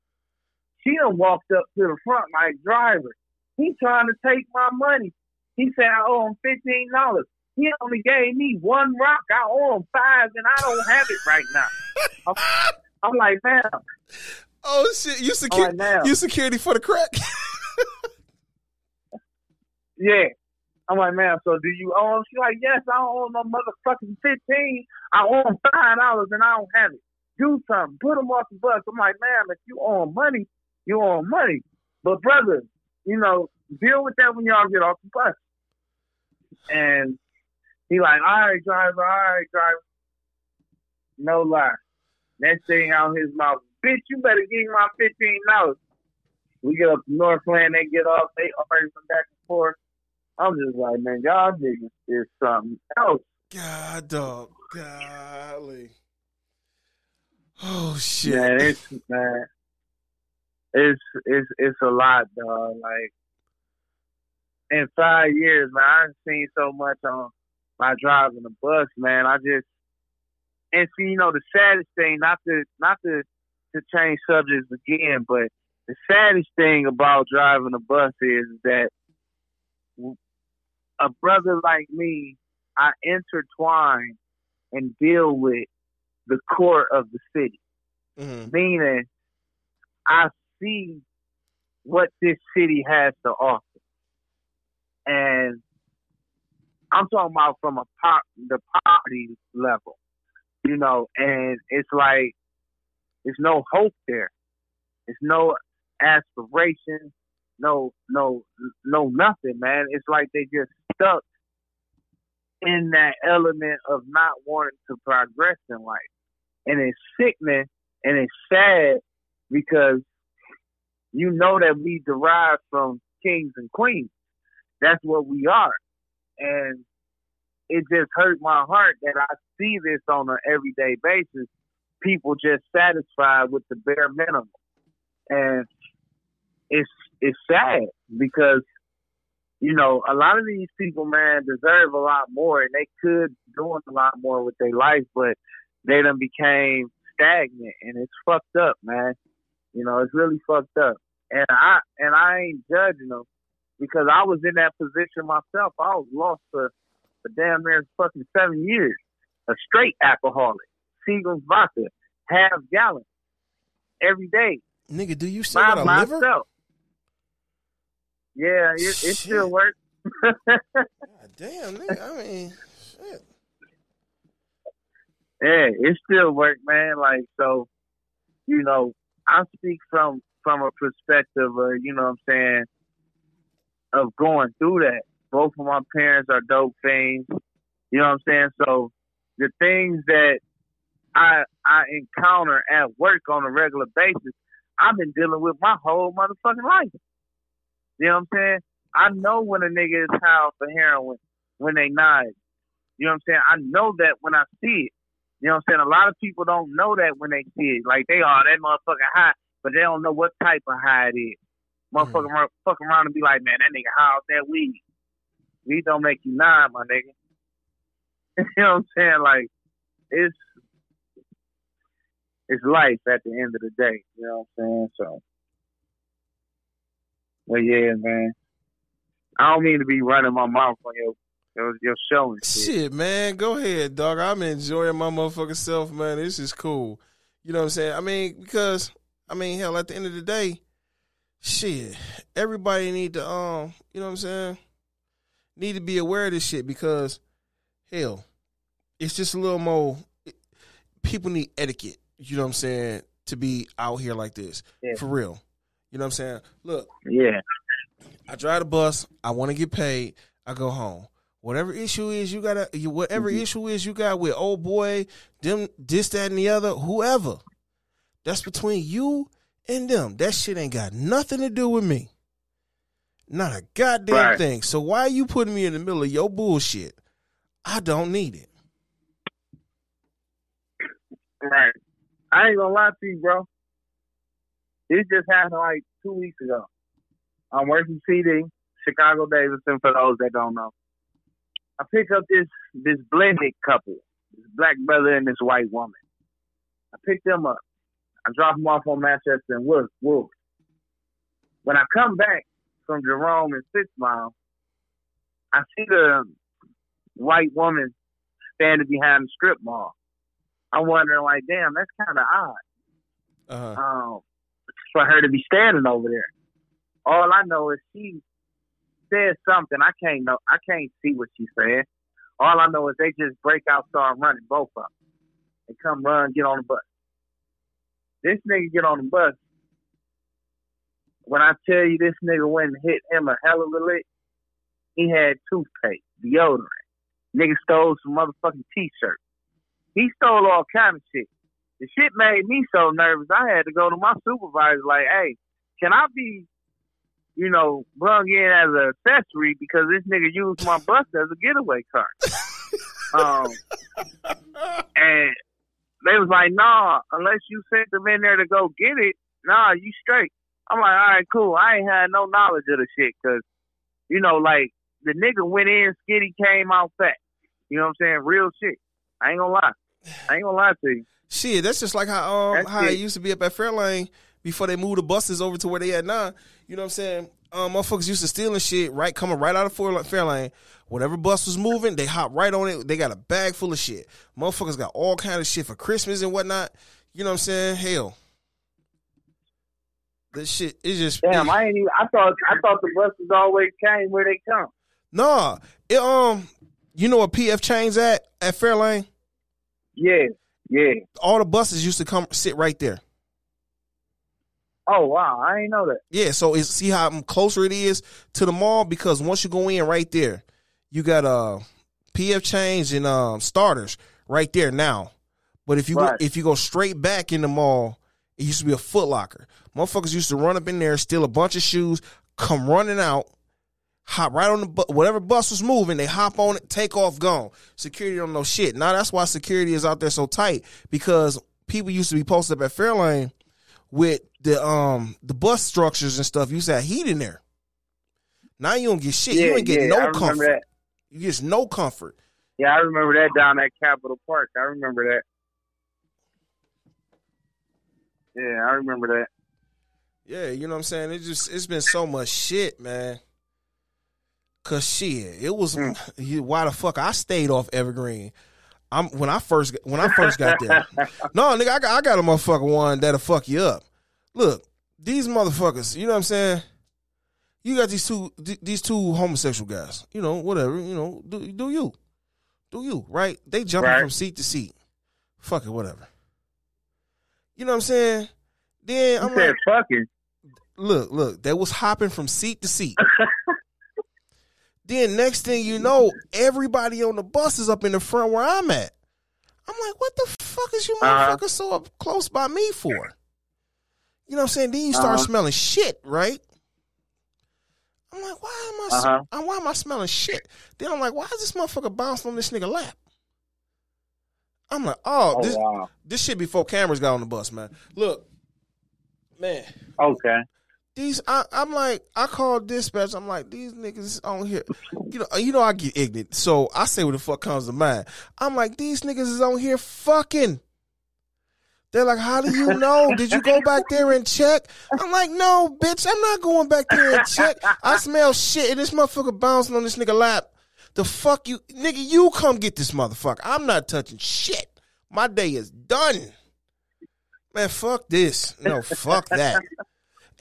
She done walked up to the front like driver. He's trying to take my money. He said I owe him fifteen dollars. He only gave me one rock. I owe him five, and I don't have it right now. I'm, I'm like, man. Oh shit! You security? Like, you security for the crack? yeah. I'm like, man. So do you him? She's like, yes. I don't owe no motherfucking fifteen. I owe him five dollars, and I don't have it. Do something. Put him off the bus. I'm like, man. If you own money, you own money. But brother, you know, deal with that when y'all get off the bus. And he like, all right, driver, all right, driver. No lie. Next thing out his mouth, bitch, you better give me my fifteen dollars. We get up to Northland, they get off, they from back and forth. I'm just like, man, y'all niggas is something else. God, dog, golly. Oh shit, man, it's man, it's it's it's a lot, dog. Like in five years, man, I've seen so much on my driving the bus, man. I just and see, you know, the saddest thing, not to not to to change subjects again, but the saddest thing about driving a bus is that a brother like me, I intertwine and deal with the core of the city. Mhm. Meaning, I see what this city has to offer. And I'm talking about from a pop, the poverty level, you know, and it's like, there's no hope there. There's no aspiration, no, no, no nothing, man. It's like they just stuck in that element of not wanting to progress in life. And it's sickening and it's sad because you know that we derive from kings and queens. That's what we are. And it just hurt my heart that I see this on an everyday basis. People just satisfied with the bare minimum. And it's it's sad because you know, a lot of these people, man, deserve a lot more, and they could doing a lot more with their life, but they done became stagnant, and it's fucked up, man. You know, it's really fucked up, and I and I ain't judging them because I was in that position myself. I was lost for, for damn near fucking seven years, a straight alcoholic, Seagram's vodka, half gallon, every day Nigga, do you still got a liver? myself. Yeah, it, it still works. God damn, nigga. I mean, shit. Yeah, it still work, man. Like so, you know, I speak from from a perspective of, you know what I'm saying, of going through that. Both of my parents are dope fiends. You know what I'm saying? So the things that I I encounter at work on a regular basis, I've been dealing with my whole motherfucking life. You know what I'm saying? I know when a nigga is high off of heroin when they nod. You know what I'm saying? I know that when I see it. You know what I'm saying? A lot of people don't know that when they see it. Like they are that motherfucker high, but they don't know what type of high it is. Motherfucker hmm. run fuck around and be like, man, that nigga high off that weed. Weed don't make you nine, my nigga. you know what I'm saying? Like it's it's life at the end of the day. You know what I'm saying? So But yeah, man. I don't mean to be running my mouth on your your, your show and shit. Shit, man. Go ahead, dog. I'm enjoying my motherfucking self, man. This is cool. You know what I'm saying? I mean, because I mean, hell, at the end of the day, shit, everybody need to um, you know what I'm saying? Need to be aware of this shit because hell, it's just a little more people need etiquette, you know what I'm saying, to be out here like this. Yeah. For real. You know what I'm saying? Look, Yeah. I drive the bus. I want to get paid. I go home. Whatever issue is you gotta, you, whatever mm-hmm. issue is you got with old boy, them, this, that, and the other, whoever. That's between you and them. That shit ain't got nothing to do with me. Not a goddamn Right. thing. So why are you putting me in the middle of your bullshit? I don't need it. Right. I ain't gonna lie to you, bro. It just happened like two weeks ago. I'm working CD, Chicago Davidson, for those that don't know. I pick up this this blended couple, this black brother and this white woman. I pick them up. I drop them off on Manchester and Wood. Wood. When I come back from Jerome and Six Mile, I see the white woman standing behind the strip mall. I'm wondering, like, damn, that's kind of odd Uh-huh. um, for her to be standing over there. All I know is she said something. I can't know. I can't see what she said. All I know is they just break out, start running, both of them. They come run, get on the bus. This nigga get on the bus. When I tell you this nigga went and hit him a hell of a lick, he had toothpaste, deodorant. Nigga stole some motherfucking t-shirt. He stole all kind of shit. The shit made me so nervous. I had to go to my supervisor like, hey, can I be, you know, brung in as an accessory because this nigga used my bus as a getaway car. um, and they was like, nah, unless you sent them in there to go get it, nah, you straight. I'm like, all right, cool. I ain't had no knowledge of the shit because, you know, like the nigga went in skinny, came out fat. You know what I'm saying? Real shit. I ain't gonna lie. I ain't gonna lie to you. Shit, that's just like how um That's how it it. used to be up at Fairlane before they moved the buses over to where they at now. You know what I'm saying? Um, motherfuckers used to stealing shit right coming right out of Fairlane. Whatever bus was moving, they hop right on it. They got a bag full of shit. Motherfuckers got all kind of shit for Christmas and whatnot. You know what I'm saying? Hell, this shit is just Damn, it- I ain't even. I thought I thought the buses always came where they come. nah. It, um, you know what PF Chang's at at Fairlane? Yeah, yeah. All the buses used to come sit right there. Oh wow, I ain't know that. Yeah, so it's see how closer it is to the mall because once you go in right there, you got uh PF Chang's and um starters right there now. But if you Right. go if you go straight back in the mall, it used to be a Foot Locker. Motherfuckers used to run up in there, steal a bunch of shoes, come running out, hop right on the bu- whatever bus was moving. They hop on it, take off, gone. Security don't know shit. Now that's why security is out there so tight because people used to be posted up at Fairlane with the um the bus structures and stuff. You used to have heat in there. Now you don't get shit. Yeah, you ain't get yeah, no comfort. that. You get no comfort. Yeah, I remember that down at Capitol Park. I remember that. Yeah, I remember that. Yeah, you know what I'm saying? It just it's been so much shit, man. Cause shit, it was Mm. you- why the fuck I stayed off Evergreen. I'm when I first when I first got there. no, nigga, I got I got a motherfucker one that'll fuck you up. Look, these motherfuckers, you know what I'm saying? You got these two th- these two homosexual guys. You know, whatever, you know, do do you. Do you, right? They jumping Right. from seat to seat. Fuck it, whatever. You know what I'm saying? Then I'm like, fucking. look, look, they was hopping from seat to seat. then next thing you know, everybody on the bus is up in the front where I'm at. I'm like, what the fuck is you Uh-huh. motherfuckers so up close by me for? You know what I'm saying? Then you start Uh-huh. smelling shit, right? I'm like, why am I? Uh-huh. uh, Why am I smelling shit? Then I'm like, why is this motherfucker bouncing on this nigga lap? I'm like, oh, Oh this wow. this shit before cameras got on the bus, man. Look, man, Okay. These I, I'm like I called dispatch. I'm like these niggas on here. You know, you know I get ignorant, so I say what the fuck comes to mind. I'm like these niggas is on here fucking. They're like, how do you know? Did you go back there and check? I'm like, no, bitch, I'm not going back there and check. I smell shit and this motherfucker bouncing on this nigga lap. The fuck you, nigga, you come get this motherfucker. I'm not touching shit. My day is done. Man, fuck this. No, fuck that.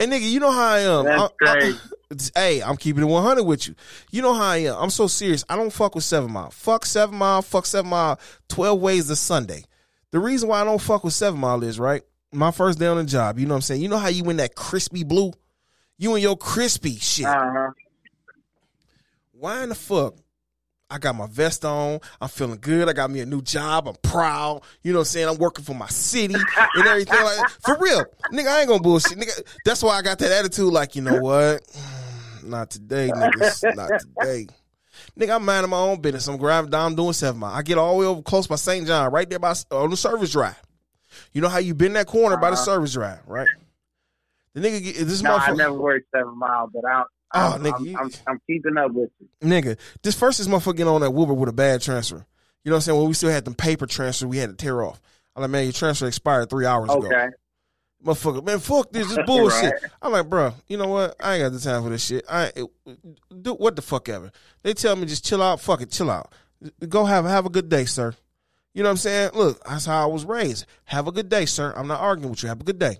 And nigga, you know how I am. That's I- I- hey, I'm keeping it 100 with you. You know how I am. I'm so serious. I don't fuck with Seven Mile. Fuck Seven Mile. Fuck Seven Mile. 12 ways to Sunday. The reason why I don't fuck with Seven Mile is right. My first day on the job. You know what I'm saying. You know how you in that crispy blue. You and your crispy shit. Uh huh. Why in the fuck? I got my vest on. I'm feeling good. I got me a new job. I'm proud. You know what I'm saying? I'm working for my city and everything. Like, for real. Nigga, I ain't gonna bullshit. Nigga, that's why I got that attitude like, you know what? Not today, niggas. Not today. Nigga, I'm minding my own business. I'm driving down, doing seven mile. I get all the way over close by St. John, right there by on the service drive. You know how you been that corner by the Uh-huh. service drive, right? The nigga, get, this No, I motherfucker, never worked seven mile, but I, Oh, I'm, nigga, I'm, you- I'm, I'm keeping up with you. nigga, this first is motherfucker getting on that Wilbur with a bad transfer. You know what I'm saying? When we still had them paper transfer, we had to tear off. I'm like, man, your transfer expired three hours ago. Okay. Motherfucker, man, fuck this, this bullshit. Right. I'm like, bro, you know what? I ain't got the time for this shit. I it, do what the fuck ever. They tell me just chill out. Fuck it, chill out. Go have have a good day, sir. You know what I'm saying? Look, that's how I was raised. Have a good day, sir. I'm not arguing with you. Have a good day.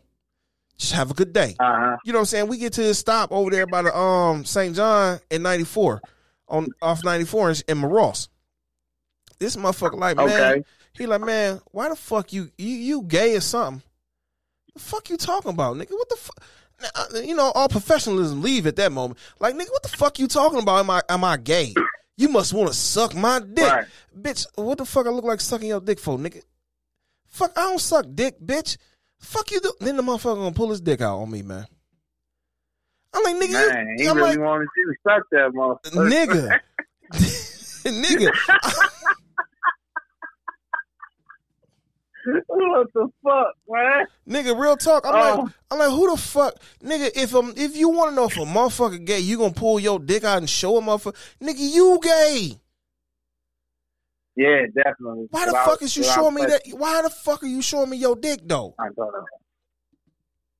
Just have a good day. Uh huh. You know what I'm saying? We get to the stop over there by the um St. John in 94 on off 94 in, in Moross. This motherfucker like, man, Okay. he like, man, why the fuck you you you gay or something? The fuck you talking about, nigga? What the fuck? You know, all professionalism leave at that moment. Like, nigga, what the fuck you talking about? Am I am I gay? You must want to suck my dick, Right. bitch. What the fuck I look like sucking your dick for, nigga? Fuck, I don't suck dick, bitch. Fuck you do. Then the motherfucker gonna pull his dick out on me, man. I'm like, nigga, Man, he you, I'm really like, wanted you to suck that motherfucker. nigga, nigga. what the fuck, man? Nigga, real talk. I'm Oh. like, I'm like, who the fuck, nigga? If um, if you want to know if a motherfucker gay, you gonna pull your dick out and show a motherfucker, nigga, you gay. Yeah, definitely. Why the Without- fuck is you showing me that? Why the fuck are you showing me your dick though, I thought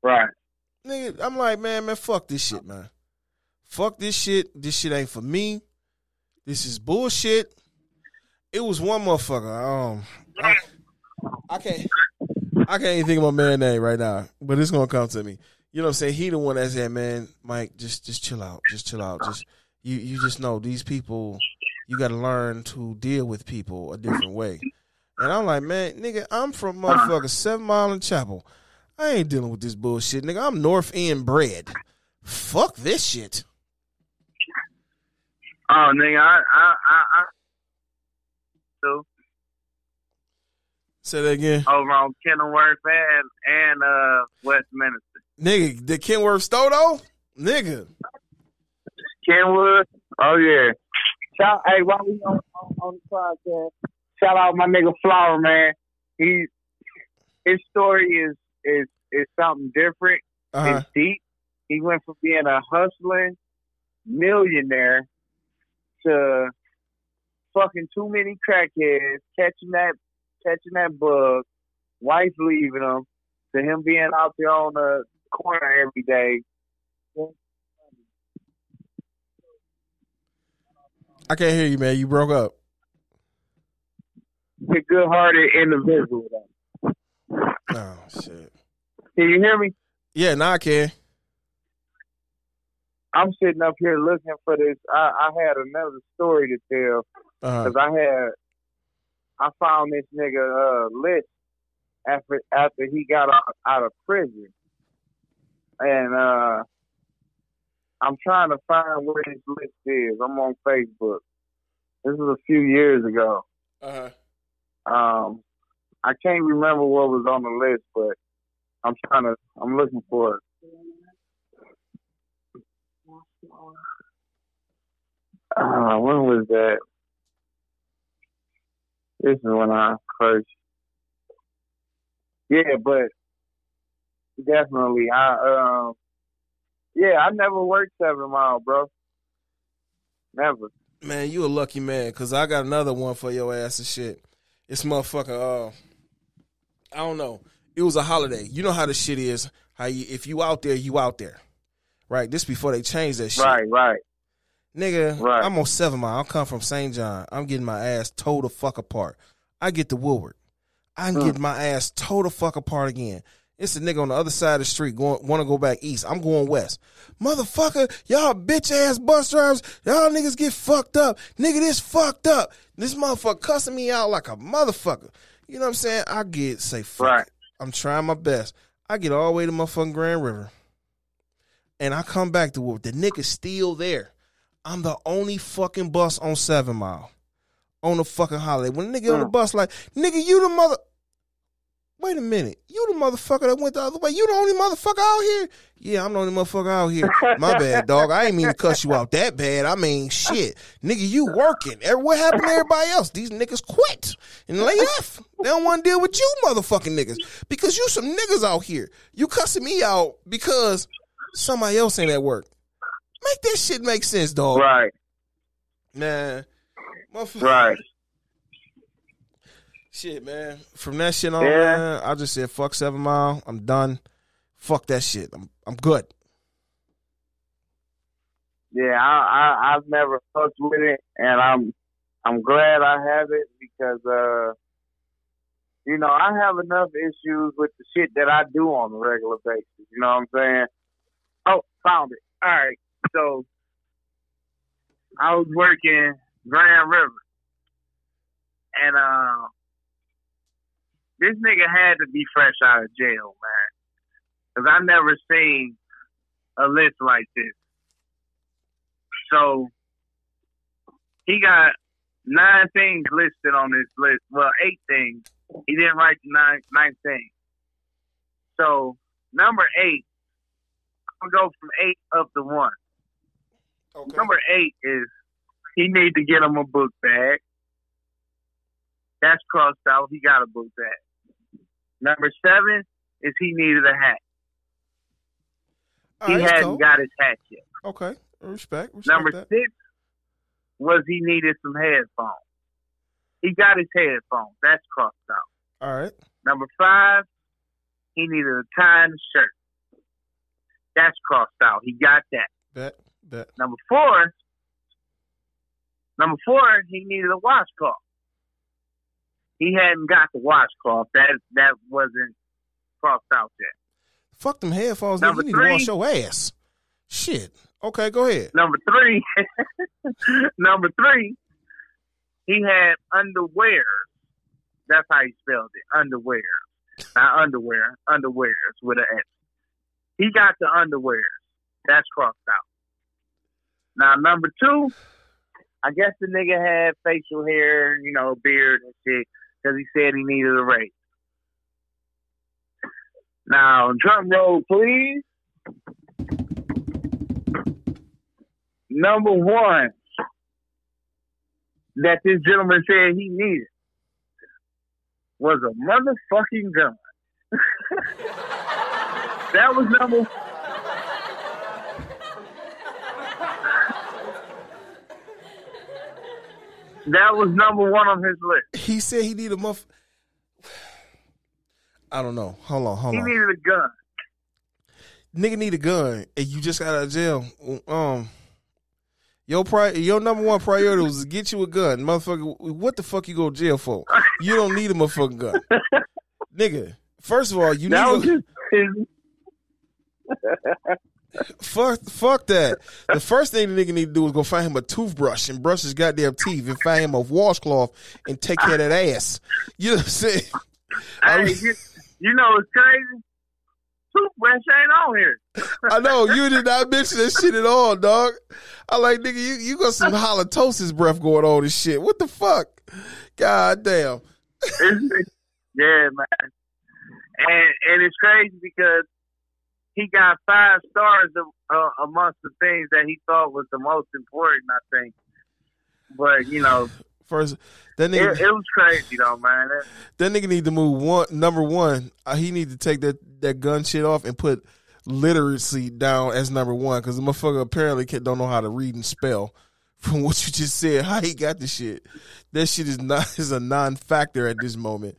Right. nigga? I'm like, man, man, fuck this shit, man. Fuck this shit. This shit ain't for me. This is bullshit. It was one motherfucker. Um, I, I can't. I can't even think of my man name right now, but it's gonna come to me. You know what I'm saying? He the one that said, "Man, Mike, just just chill out, just chill out, just you you just know these people. You got to learn to deal with people a different way." And I'm like, man, nigga, I'm from motherfucker Seven Mile and Chapel. I ain't dealing with this bullshit, nigga. I'm North End bred. Fuck this shit. Oh, nigga, I, I, I, I so Say that again, over on Kenilworth and and uh Westminster. nigga. The Kenworth Stodo, nigga. Kenwood. Oh yeah. Shout hey, while we on, on, on the podcast, shout out my nigga Flower man. He his story is is is something different. Uh-huh. It's deep. He went from being a hustling millionaire to fucking too many crackheads, catching that catching that bug, wife leaving him, to him being out there on the corner every day. I can't hear you, man. You broke up. A good hearted individual. Oh shit. Can you hear me? Yeah, now I can. I'm sitting up here looking for this. I, I had another story to tell because I had I found this nigga uh, list after after he got out, out of prison, and uh, I'm trying to find where this list is. I'm on Facebook. This was a few years ago. uh, Um, I can't remember what was on the list, but I'm trying to. I'm looking for it. Uh, when was that? This is when I first. Yeah, but definitely, I um, yeah, I never worked seven mile, bro. Never. man, you a lucky man, cause I got another one for your ass and shit. It's motherfucker. Uh, I don't know. It was a holiday. You know how the shit is. How you if you out there, you out there, right? This before they changed that shit. Right, right. Nigga, Right. I'm on Seven Mile. I'm come from St. John. I'm getting my ass towed the fuck apart. I get to Woodward. I'm Mm. get my ass towed the fuck apart again. It's a nigga on the other side of the street going want to go back east. I'm going west. Motherfucker, y'all bitch ass bus drivers, y'all niggas get fucked up. Nigga, this fucked up. This motherfucker cussing me out like a motherfucker. You know what I'm saying? I get say fuck Right. I'm trying my best. I get all the way to motherfucking Grand River. And I come back to Woodward. The nigga's still there. I'm the only fucking bus on Seven Mile on the fucking holiday. When the nigga on the Mm. bus, like, nigga, you the mother. Wait a minute. You the motherfucker that went the other way. You the only motherfucker out here? Yeah, I'm the only motherfucker out here. My bad, dog. I ain't mean to cuss you out that bad. I mean, shit. Nigga, you working. What happened to everybody else? These niggas quit and lay off. They don't want to deal with you motherfucking niggas. Because you some niggas out here. You cussing me out because somebody else ain't at work. Make that shit make sense, dog. Right. Man. Right. Shit, man. From that shit on, Yeah. man, I just said fuck Seven Mile. I'm done. Fuck that shit. I'm I'm good. Yeah, I, I I've never fucked with it, and I'm I'm glad I have it because uh, you know, I have enough issues with the shit that I do on a regular basis. You know what I'm saying? Oh, found it. All right, so I was working Grand River, and uh, this nigga had to be fresh out of jail, man, because I never seen a list like this. So he got nine things listed on this list. Well, eight things. He didn't write the nine ninth thing. So number eight, I'm gonna go from eight up to one. Okay. Number eight is he need to get him a book bag. That's crossed out. He got a book bag. Number seven is he needed a hat. All he right, hadn't cool. got his hat yet. Okay. Respect. respect Number that. six was he needed some headphones. He got his headphones. That's crossed out. All right. Number five, he needed a tie and a shirt. That's crossed out. He got that. Bet. Bet. Number four, number four, he needed a washcloth. He hadn't got the washcloth. That that wasn't crossed out yet. Fuck them headphones. Nigga. Number You need to wash your ass. Shit. Okay, go ahead. Number three, number three, he had underwear. That's how he spelled it. Underwear, not underwear. Underwears with an S. He got the underwear. That's crossed out. Now number two, I guess the nigga had facial hair, you know, beard and shit, because he said he needed a raise. Now drum roll, please. Number one that this gentleman said he needed was a motherfucking gun. that was number That was number one on his list. He said he needed a muff. I don't know. Hold on. Hold He on. He needed a gun. Nigga need a gun, and you just got out of jail. Um, your pri- your number one priority was to get you a gun, motherfucker. What the fuck you go to jail for? You don't need a motherfucking gun, nigga. First of all, you That need a, fuck fuck that. The first thing the nigga need to do is go find him a toothbrush and brush his goddamn teeth, and find him a washcloth and take care of that ass. You know what I'm saying? I Hey, re- you, you know what's crazy? Toothbrush ain't on here. I know you did not mention that shit at all, dog. I like nigga, you you got some halitosis breath going on and shit. What the fuck? God damn. Yeah, man. And and it's crazy because he got five stars of, uh, amongst the things that he thought was the most important. I think, but you know, First, that it, nigga, it was crazy though, man. It- that nigga need to move one. Number one, uh, he need to take that that gun shit off and put literacy down as number one because the motherfucker apparently don't know how to read and spell. From what you just said, how he got the shit, that shit is not is a non-factor at this moment.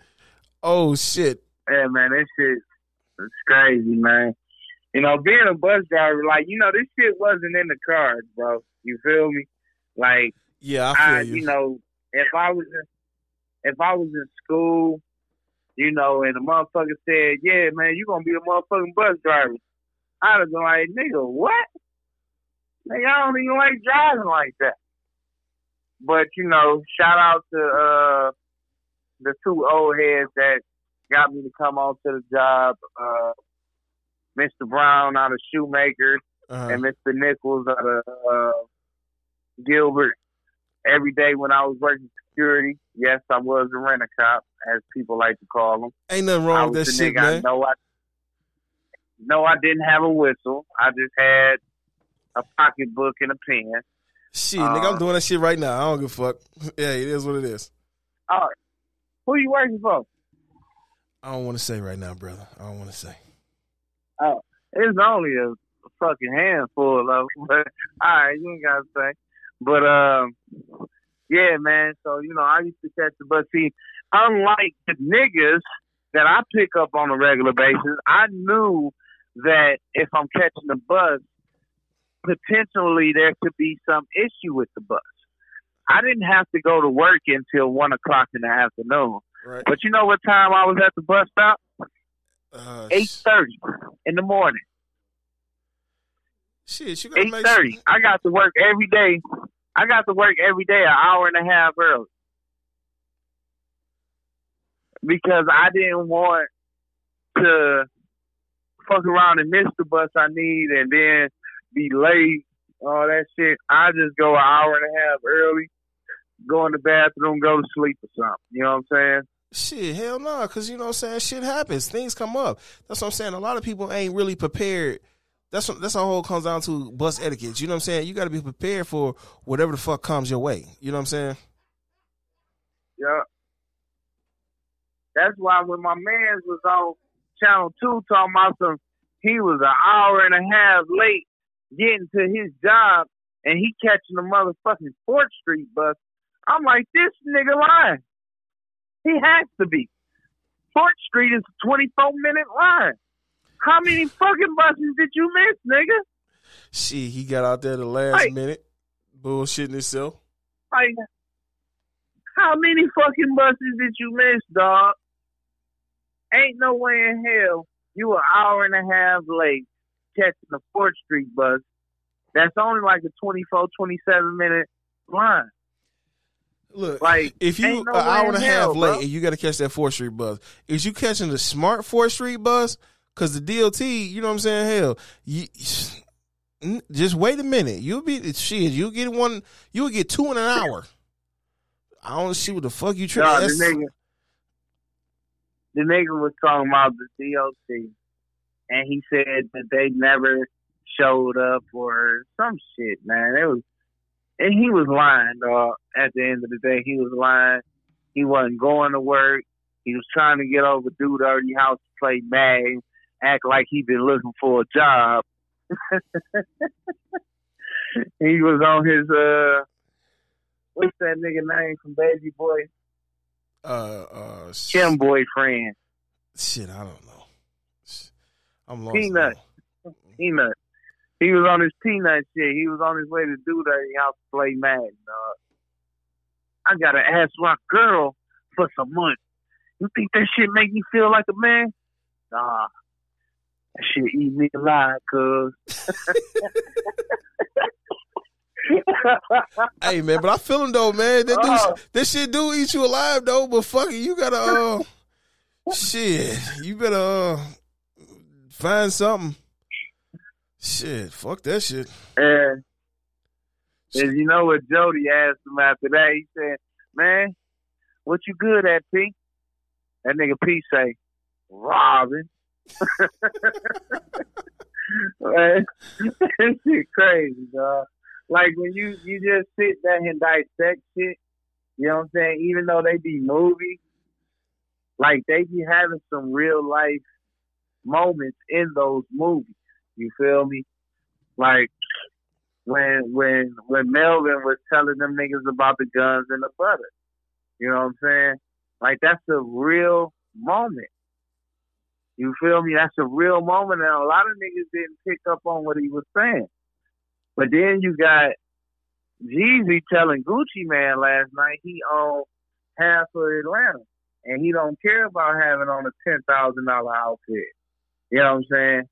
Oh shit! Yeah, man, this shit it's crazy, man. You know, being a bus driver, like you know, this shit wasn't in the cards, bro. You feel me? Like Yeah, I feel I, you. you know, if I was in, if I was in school, you know, and the motherfucker said, "Yeah, man, you gonna be a motherfucking bus driver," I'd have been like, "Nigga, what? Nigga, I don't even like driving like that." But you know, shout out to uh the two old heads that got me to come on to the job, uh, Mr. Brown out of Shoemaker Uh-huh. and Mr. Nichols out of uh, Gilbert. Every day when I was working security. Yes, I was a rent a cop, as people like to call them. Ain't nothing wrong with that shit, nigga. I man. know I, no, I didn't have a whistle. I just had a pocketbook and a pen. Shit, nigga, I'm Uh, doing that shit right now. I don't give a fuck. Yeah, it is what it is. All right. Who you working for? I don't want to say right now, brother. I don't want to say. It's only a fucking handful of them. But all right, you ain't gotta say. But um, yeah, man. So you know, I used to catch the bus. See, unlike the niggas that I pick up on a regular basis, I knew that if I'm catching the bus, potentially there could be some issue with the bus. I didn't have to go to work until one o'clock in the afternoon. Right. But you know what time I was at the bus stop? Uh, Eight thirty in the morning. Shit, you gotta make thirty. I got to work every day. I got to work every day an hour and a half early because I didn't want to fuck around and miss the bus I need and then be late. All that shit. I just go an hour and a half early, go in the bathroom, go to sleep or something. You know what I'm saying? Shit, hell no, because you know what I'm saying? Shit happens. Things come up. That's what I'm saying. A lot of people ain't really prepared. That's what, that's how whole comes down to bus etiquette. You know what I'm saying? You got to be prepared for whatever the fuck comes your way. You know what I'm saying? Yeah. That's why when my man was on Channel 2 talking about some, he was an hour and a half late getting to his job and he catching the motherfucking 4th Street bus. I'm like, this nigga lying. He has to be. 4th Street is a 24 minute line. How many fucking buses did you miss, nigga? Shit, he got out there the last Hey. minute, bullshitting himself. Like, how many fucking buses did you miss, dog? Ain't no way in hell you an hour and a half late catching the 4th Street bus. That's only like a 24, 27 minute line. Look, Like, if you ain't an hour and a half hell, late bro. and you got to catch that Fourth Street bus, is you catching the smart Fourth Street bus? Because the DOT, you know what I'm saying? Hell, you, just wait a minute. You'll be shit. You'll get one. You'll get two in an hour. I don't see what the fuck you Nah, trying. the nigga, the nigga was talking about the DOT, and he said that they never showed up or some shit, man. It was, and he was lying, dog. At the end of the day, he was lying. He wasn't going to work. He was trying to get over do dirty house to play mag, act like he been looking for a job. he was on his uh, what's that nigga name from Baby Boy? Uh, uh, sh- Kim boyfriend, Shit, I don't know. I'm lost. Peanut. now. Peanut. He was on his peanut shit. He was on his way to do that He house to play Madden. dog. I gotta ask my girl for some money. You think that shit make me feel like a man? Nah. That shit eat me alive, cuz. Hey man, but I feel him though, man. That Oh. dude, this shit do eat you alive though. But fuck it, you gotta uh, shit. You better uh, find something. Shit, fuck that shit. and, and you know what Jody asked him after that? He said, Man, what you good at, P? That nigga P say, Robbing. Man, that shit crazy, dog. Like when you you just sit there and dissect shit, you know what I'm saying? Even though they be movies, like they be having some real life moments in those movies. You feel me? Like when when when Melvin was telling them niggas about the guns and the butter. You know what I'm saying? Like that's a real moment. You feel me? That's a real moment, and a lot of niggas didn't pick up on what he was saying. But then you got Jeezy telling Gucci Mane last night he owned half of Atlanta, and he don't care about having on a ten thousand dollar outfit. You know what I'm saying?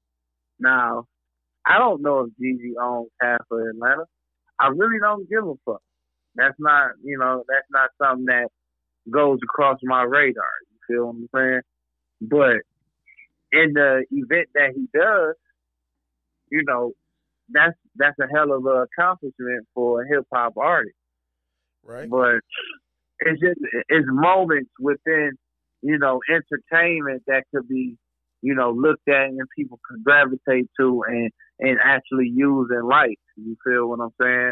Now, I don't know if Jeezy owns half of Atlanta. I really don't give a fuck. That's not, you know, that's not something that goes across my radar. You feel what I'm saying? But in the event that he does, you know, that's that's a hell of an accomplishment for a hip hop artist. Right? But it's just it's moments within you know entertainment that could be you know looked at and people could gravitate to and and actually use and like. You feel what I'm saying?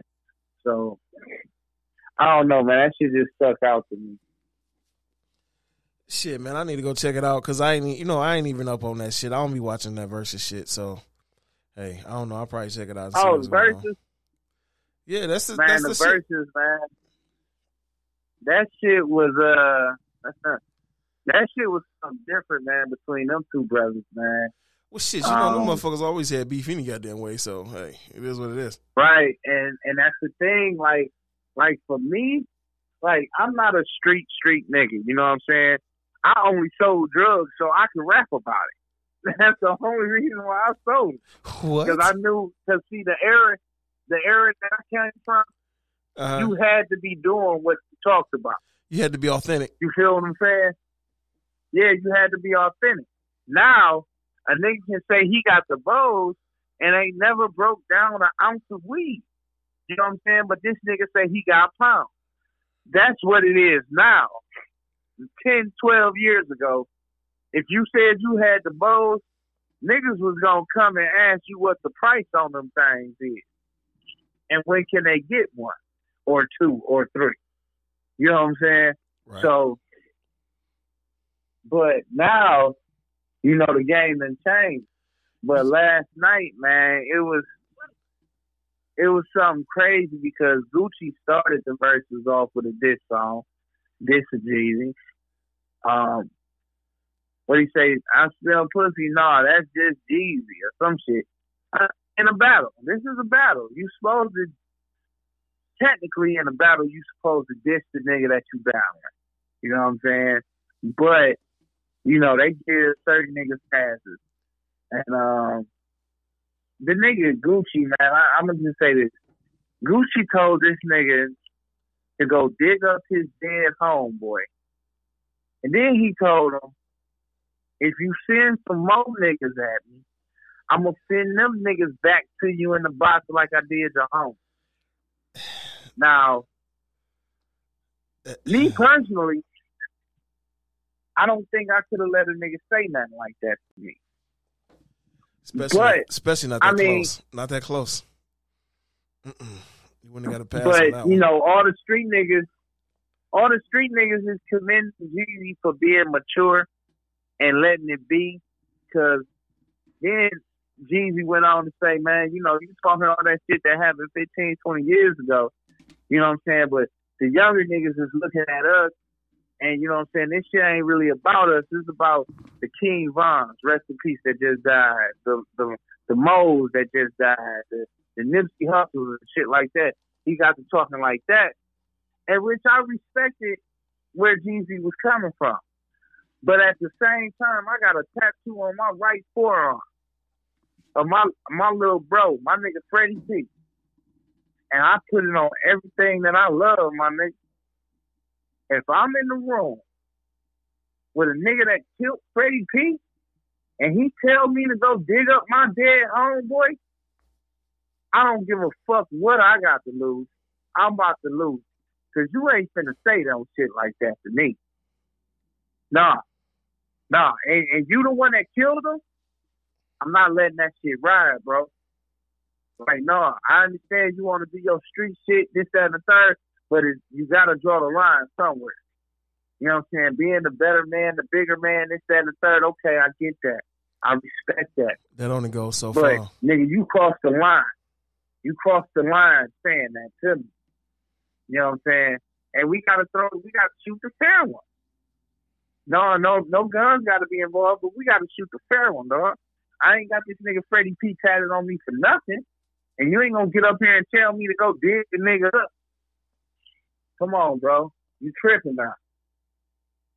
So I don't know, man. That shit just stuck out to me. Shit, man, I need to go check it out because I ain't, you know, I ain't even up on that shit. I don't be watching that versus shit. So, hey, I don't know. I'll probably check it out. Oh, versus. Yeah, that's the, man. that's the, the verses, man. That shit was uh, that shit was something different, man. Between them two brothers, man. Well, shit, you know, Um, them motherfuckers always had beef any goddamn way. So, hey, it is what it is. Right, and and that's the thing. Like, like for me, like I'm not a street street nigga. You know what I'm saying? I only sold drugs so I could rap about it. That's the only reason why I sold What? because I knew. Because see, the era, the era that I came from, uh, you had to be doing what you talked about. you had to be authentic. You feel what I'm saying? Yeah, you had to be authentic. Now, a nigga can say he got the bows and ain't never broke down an ounce of weed. You know what I'm saying? But this nigga say he got pounds. That's what it is now. 10, 12 years ago, if you said you had the bows, niggas was gonna come and ask you what the price on them things is. And when can they get one or two or three? You know what I'm saying? Right. So, but now, you know, the game done changed. But last night, man, it was it was something crazy because Gucci started the verses off with a diss song, diss of Jeezy. Um, what he say? I smell pussy. Nah, that's just Jeezy or some shit. Uh, in a battle, this is a battle. You supposed to technically in a battle, you supposed to diss the nigga that you battling. You know what I'm saying? But you know they give certain niggas passes, and um, the nigga Gucci Mane, I, I'm gonna just say this: Gucci told this nigga to go dig up his dead homeboy, and then he told him, if you send some more niggas at me, I'm gonna send them niggas back to you in the box like I did your home. Now, Uh, me personally, I don't think I could have let a nigga say nothing like that to me. especially, but, especially not that I mean- close. Not that close. Mm-mm. You wouldn't have got a pass But you know, all the street niggas, all the street niggas is commending Jeezy for being mature and letting it be. Cause then Jeezy went on to say, "Man, you know, you talking all that shit that happened 15, 20 years ago. You know what I'm saying? But the younger niggas is looking at us." And you know what I'm saying? This shit ain't really about us. Is about the King Vons, rest in peace, that just died. The the the Moes that just died. The the Nipsey Hussles and shit like that. He got to talking like that, and which I respected where Jeezy was coming from. But at the same time, I got a tattoo on my right forearm of my my little bro, my nigga Freddie P. And I put it on everything that I love, my nigga. If I'm in the room with a nigga that killed Freddie P, and he tell me to go dig up my dead homeboy, I don't give a fuck what I got to lose. I'm about to lose. Cause you ain't finna say no shit like that to me. Nah. Nah. And, and you the one that killed him? I'm not letting that shit ride, bro. Like, nah, I understand you want to do your street shit, this, that, and the third, but it, you got to draw the line somewhere. You know what I'm saying? Being the better man, the bigger man, this, that, and the third, okay, I get that. I respect that. That only goes so But far. nigga, you crossed the line. You crossed the line saying that to me. You know what I'm saying? And we gotta throw, we gotta shoot the fair one. No, no, no guns gotta be involved, but we gotta shoot the fair one, dog. I ain't got this nigga Freddie P tatted on me for nothing, and you ain't gonna get up here and tell me to go dig the nigga up. Come on, bro, you tripping now?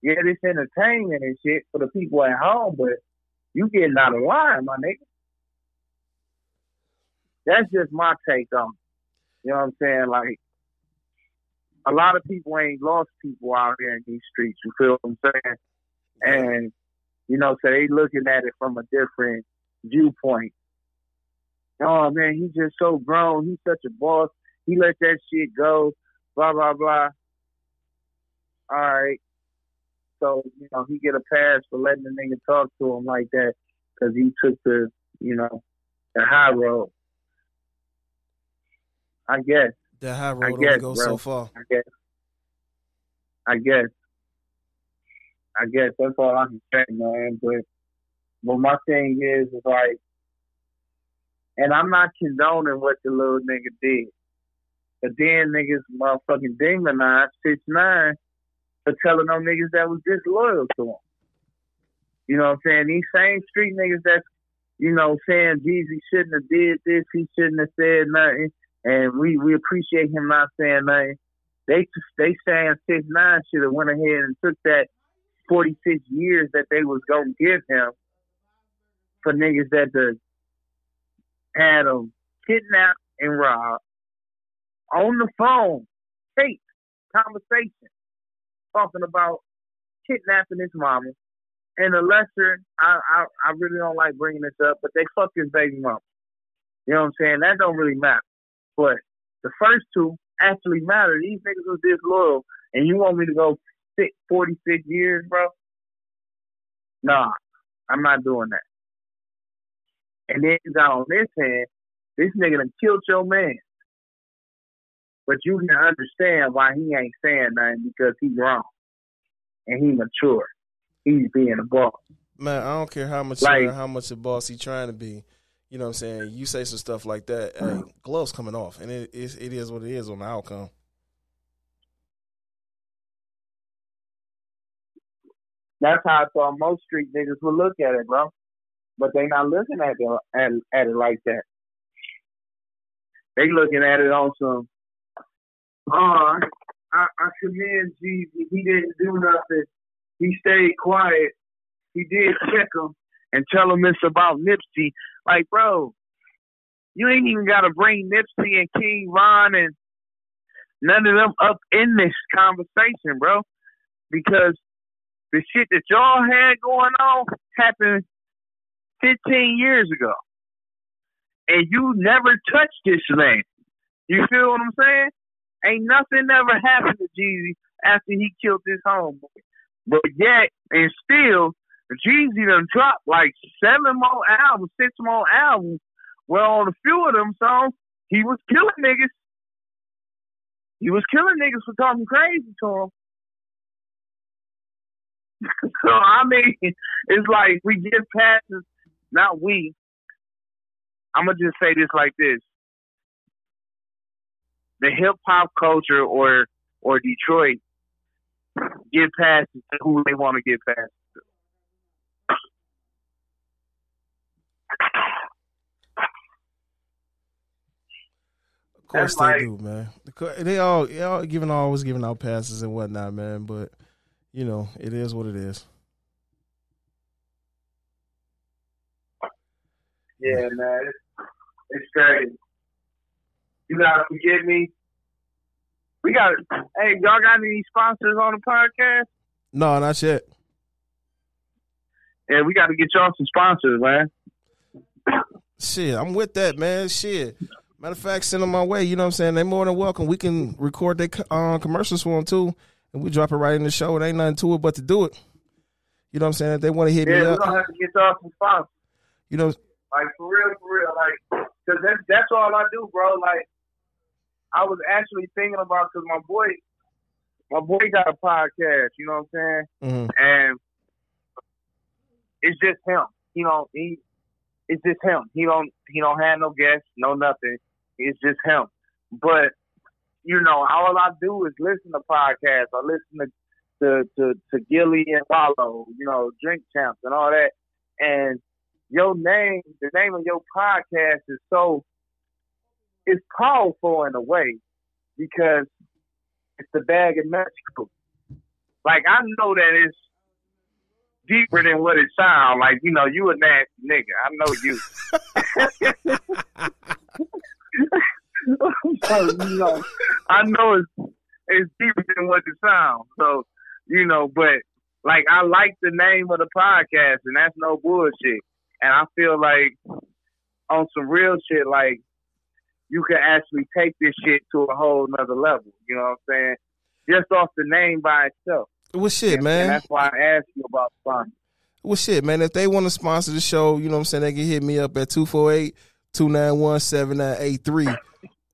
Yeah, this entertainment and shit for the people at home, but you getting out of line, my nigga. That's just my take on it. You know what I'm saying? Like, a lot of people ain't lost people out here in these streets. You feel what I'm saying? And, you know, so they looking at it from a different viewpoint. Oh, man, he's just so grown. He's such a boss. He let that shit go, blah, blah, blah. all right. So you know he get a pass for letting the nigga talk to him like that because he took the you know the high road. I guess. That high road I guess, goes so far. I guess. I guess. I guess that's all I can say, man. But but my thing is, is like, and I'm not condoning what the little nigga did. But then niggas motherfucking demonized six nine for telling them niggas that was disloyal to him. You know what I'm saying? These same street niggas that's, you know, saying Jeezy shouldn't have did this, he shouldn't have said nothing, and we we appreciate him not saying nothing. They they saying six nine should have went ahead and took that forty six years that they was gonna give him for niggas that the had him kidnapped and robbed on the phone, tape conversation, talking about kidnapping his mama. And the lesser, I, I I really don't like bringing this up, but they fucked his baby mama. You know what I'm saying? That don't really matter. But the first two actually matter. These niggas was disloyal, and you want me to go six, 46 years, bro? Nah, I'm not doing that. And then you got on this hand, this nigga done killed your man. But you can understand why he ain't saying nothing because he's wrong. And he mature. He's being a boss. Man, I don't care how much Like- how much a boss he trying to be. You know what I'm saying? You say some stuff like that, hey, gloves coming off, and it is it is what it is on the outcome. That's how I thought most street niggas would look at it, bro. But they not looking at it at, at it like that. They looking at it on some. Oh, I, I commend Jeezy. He didn't do nothing. He stayed quiet. He did check him and tell him it's about Nipsey. Like, bro, you ain't even got to bring Nipsey and King Von and none of them up in this conversation, bro, because the shit that y'all had going on happened 15 years ago. And you never touched this man. You feel what I'm saying? Ain't nothing ever happened to Jeezy after he killed his homeboy. But yet, and still, Jeezy done dropped like seven more albums, six more albums. Well, on a few of them songs, he was killing niggas. He was killing niggas for talking crazy to him. so I mean, it's like we get passes. Not we. I'm gonna just say this like this: the hip hop culture or or Detroit get passes to who they want to get passes to. Of course they do, man. They all they all giving always giving out passes and whatnot, man. But you know, it is what it is. Yeah, man, it's, it's crazy. You gotta forgive me. We got. Hey, y'all got any sponsors on the podcast? No, not yet. Yeah, we got to get y'all some sponsors, man. Shit, I'm with that, man. Shit. Matter of fact, send them my way. You know what I'm saying? They're more than welcome. We can record their uh, commercials for them too, and we drop it right in the show. It ain't nothing to it but to do it. You know what I'm saying? If they want to hit Yeah, me we're up, gonna have to get y'all some sponsors. you know, Like for real, for real. Like, cause that's that's all I do, bro. Like, I was actually thinking about because my boy, my boy got a podcast. You know what I'm saying? mhm. and it's just him. You don't he it's just him. He don't he don't have no guests, no nothing. It's just him. But you know, all I do is listen to podcasts. I listen to to to, to Gillie and Wallo, you know, Drink Champs and all that. And your name, the name of your podcast is so it's powerful in a way because it's the bag of Mexico. Like I know that it's deeper than what it sounds. Like you know, you a nasty nigga. I know you. so you know, I know it's it's deeper than what it sounds. So you know, but like I like the name of the podcast, and that's no bullshit. And I feel like on some real shit, like you can actually take this shit to a whole nother level. You know what I'm saying? just off the name by itself. Well, shit, And man. that's why I asked you about sponsor. Well, shit, man. If they want to sponsor the show, you know what I'm saying, they can hit me up at 248 291 7983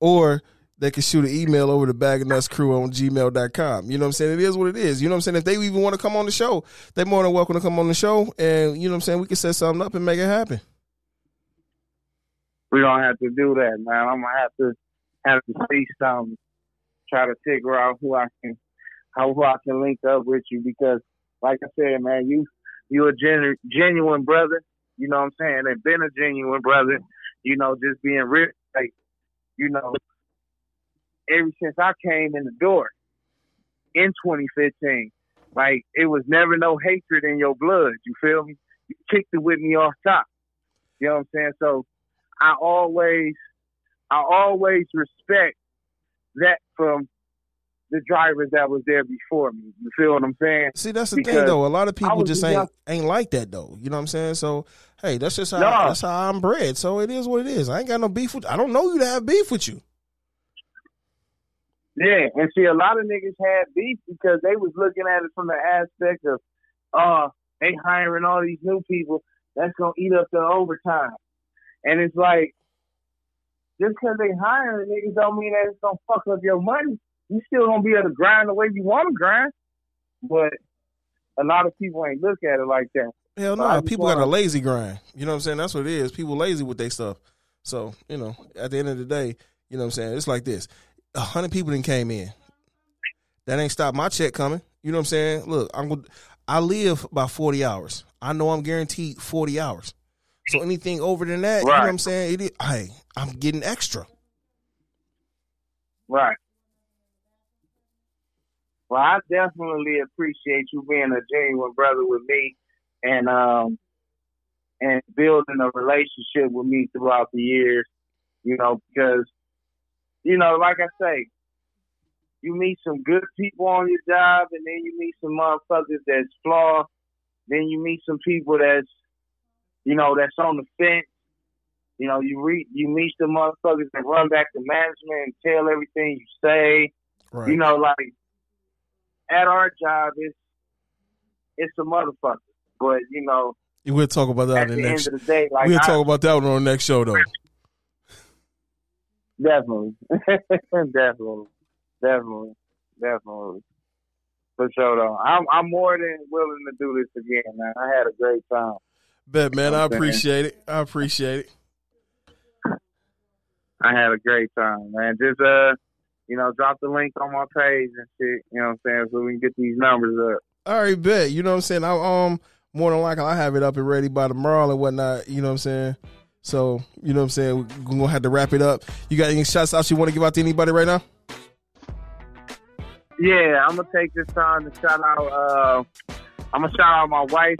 or they can shoot an email over to Bag Nuts Crew on gmail.com. You know what I'm saying? It is what it is. You know what I'm saying? If they even want to come on the show, they're more than welcome to come on the show. And, you know what I'm saying? We can set something up and make it happen. We don't have to do that, man. I'm gonna have to have to see some, try to figure out who I can, how who I can link up with you because, like I said, man, you you a genu- genuine brother. You know what I'm saying? And been a genuine brother. You know, just being real, like, you know, ever since I came in the door in 2015, like it was never no hatred in your blood. You feel me? You kicked it with me off top. You know what I'm saying? So I always, I always respect that from the drivers that was there before me. You feel what I'm saying? See, that's the thing, though. A lot of people just ain't ain't like that, though. You know what I'm saying? So, hey, that's just how No. that's how I'm bred. So it is what it is. I ain't got no beef with. I don't know you to have beef with you. Yeah, and see, a lot of niggas had beef because they was looking at it from the aspect of, uh, they hiring all these new people that's gonna eat up the overtime, and it's like, just because they hiring niggas don't mean that it's gonna fuck up your money. You still gonna be able to grind the way you want to grind, but a lot of people ain't look at it like that. Hell no, just people got a lazy grind. You know what I'm saying? That's what it is. People lazy with their stuff. So you know, at the end of the day, you know what I'm saying? It's like this: a hundred people didn't came in. That ain't stopped my check coming. You know what I'm saying? Look, I'm I live by 40 hours. I know I'm guaranteed 40 hours. So anything over than that, you know what I'm saying? It is, hey, I'm getting extra. Right. Well, I definitely appreciate you being a genuine brother with me and um and building a relationship with me throughout the years, you know, because you know, like I say, you meet some good people on your job and then you meet some motherfuckers that's flawed, then you meet some people that's you know, that's on the fence. You know, you read you meet the motherfuckers and run back to management and tell everything you say. Right. You know, like at our job, it's it's a motherfucker. But you know, we'll talk about that at the next. end of the day, like we'll I, talk about that one on the next show, though. definitely, definitely, definitely, definitely, for sure. Though, I'm I'm more than willing to do this again, man. I had a great time. Bet, man. I appreciate it. I appreciate it. I had a great time, man. Just uh, you know, drop the link on my page and shit. You know what I'm saying, so we can get these numbers up. All right, bet. You know what I'm saying? I um more than likely I have it up and ready by tomorrow and whatnot. You know what I'm saying? So you know what I'm saying? We're gonna have to wrap it up. You got any shots out you want to give out to anybody right now? Yeah, I'm gonna take this time to shout out. Uh, I'm gonna shout out my wife.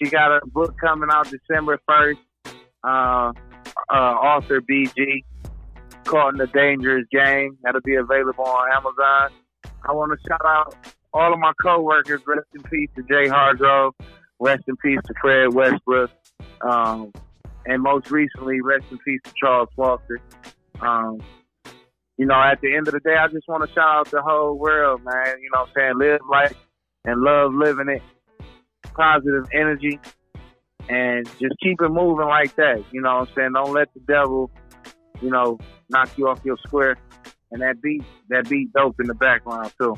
She got a book coming out December first. Uh, uh, author BG called The Dangerous Game. That'll be available on Amazon. I want to shout out all of my coworkers. Rest in peace to Jay Hargrove. Rest in peace to Fred Westbrook. Um, and most recently, rest in peace to Charles Foster. Um, you know, at the end of the day, I just want to shout out the whole world, man. You know what I'm saying? Live life and love living it. Positive energy. And just keep it moving like that. You know what I'm saying? Don't let the devil, you know, knock you off your square. And that beat, that beat dope in the background too.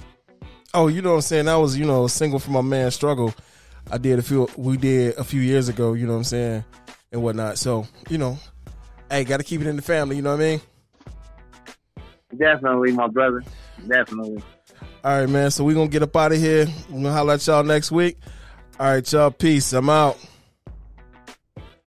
Oh, you know what I'm saying? That was, you know, a single for my man Struggle. I did a few we did a few years ago, you know what I'm saying, and whatnot. So, you know, hey, gotta keep it in the family, you know what I mean? Definitely, my brother. Definitely. All right, man. So we gonna get up out of here. We're gonna holler at y'all next week. All right, y'all. Peace. I'm out.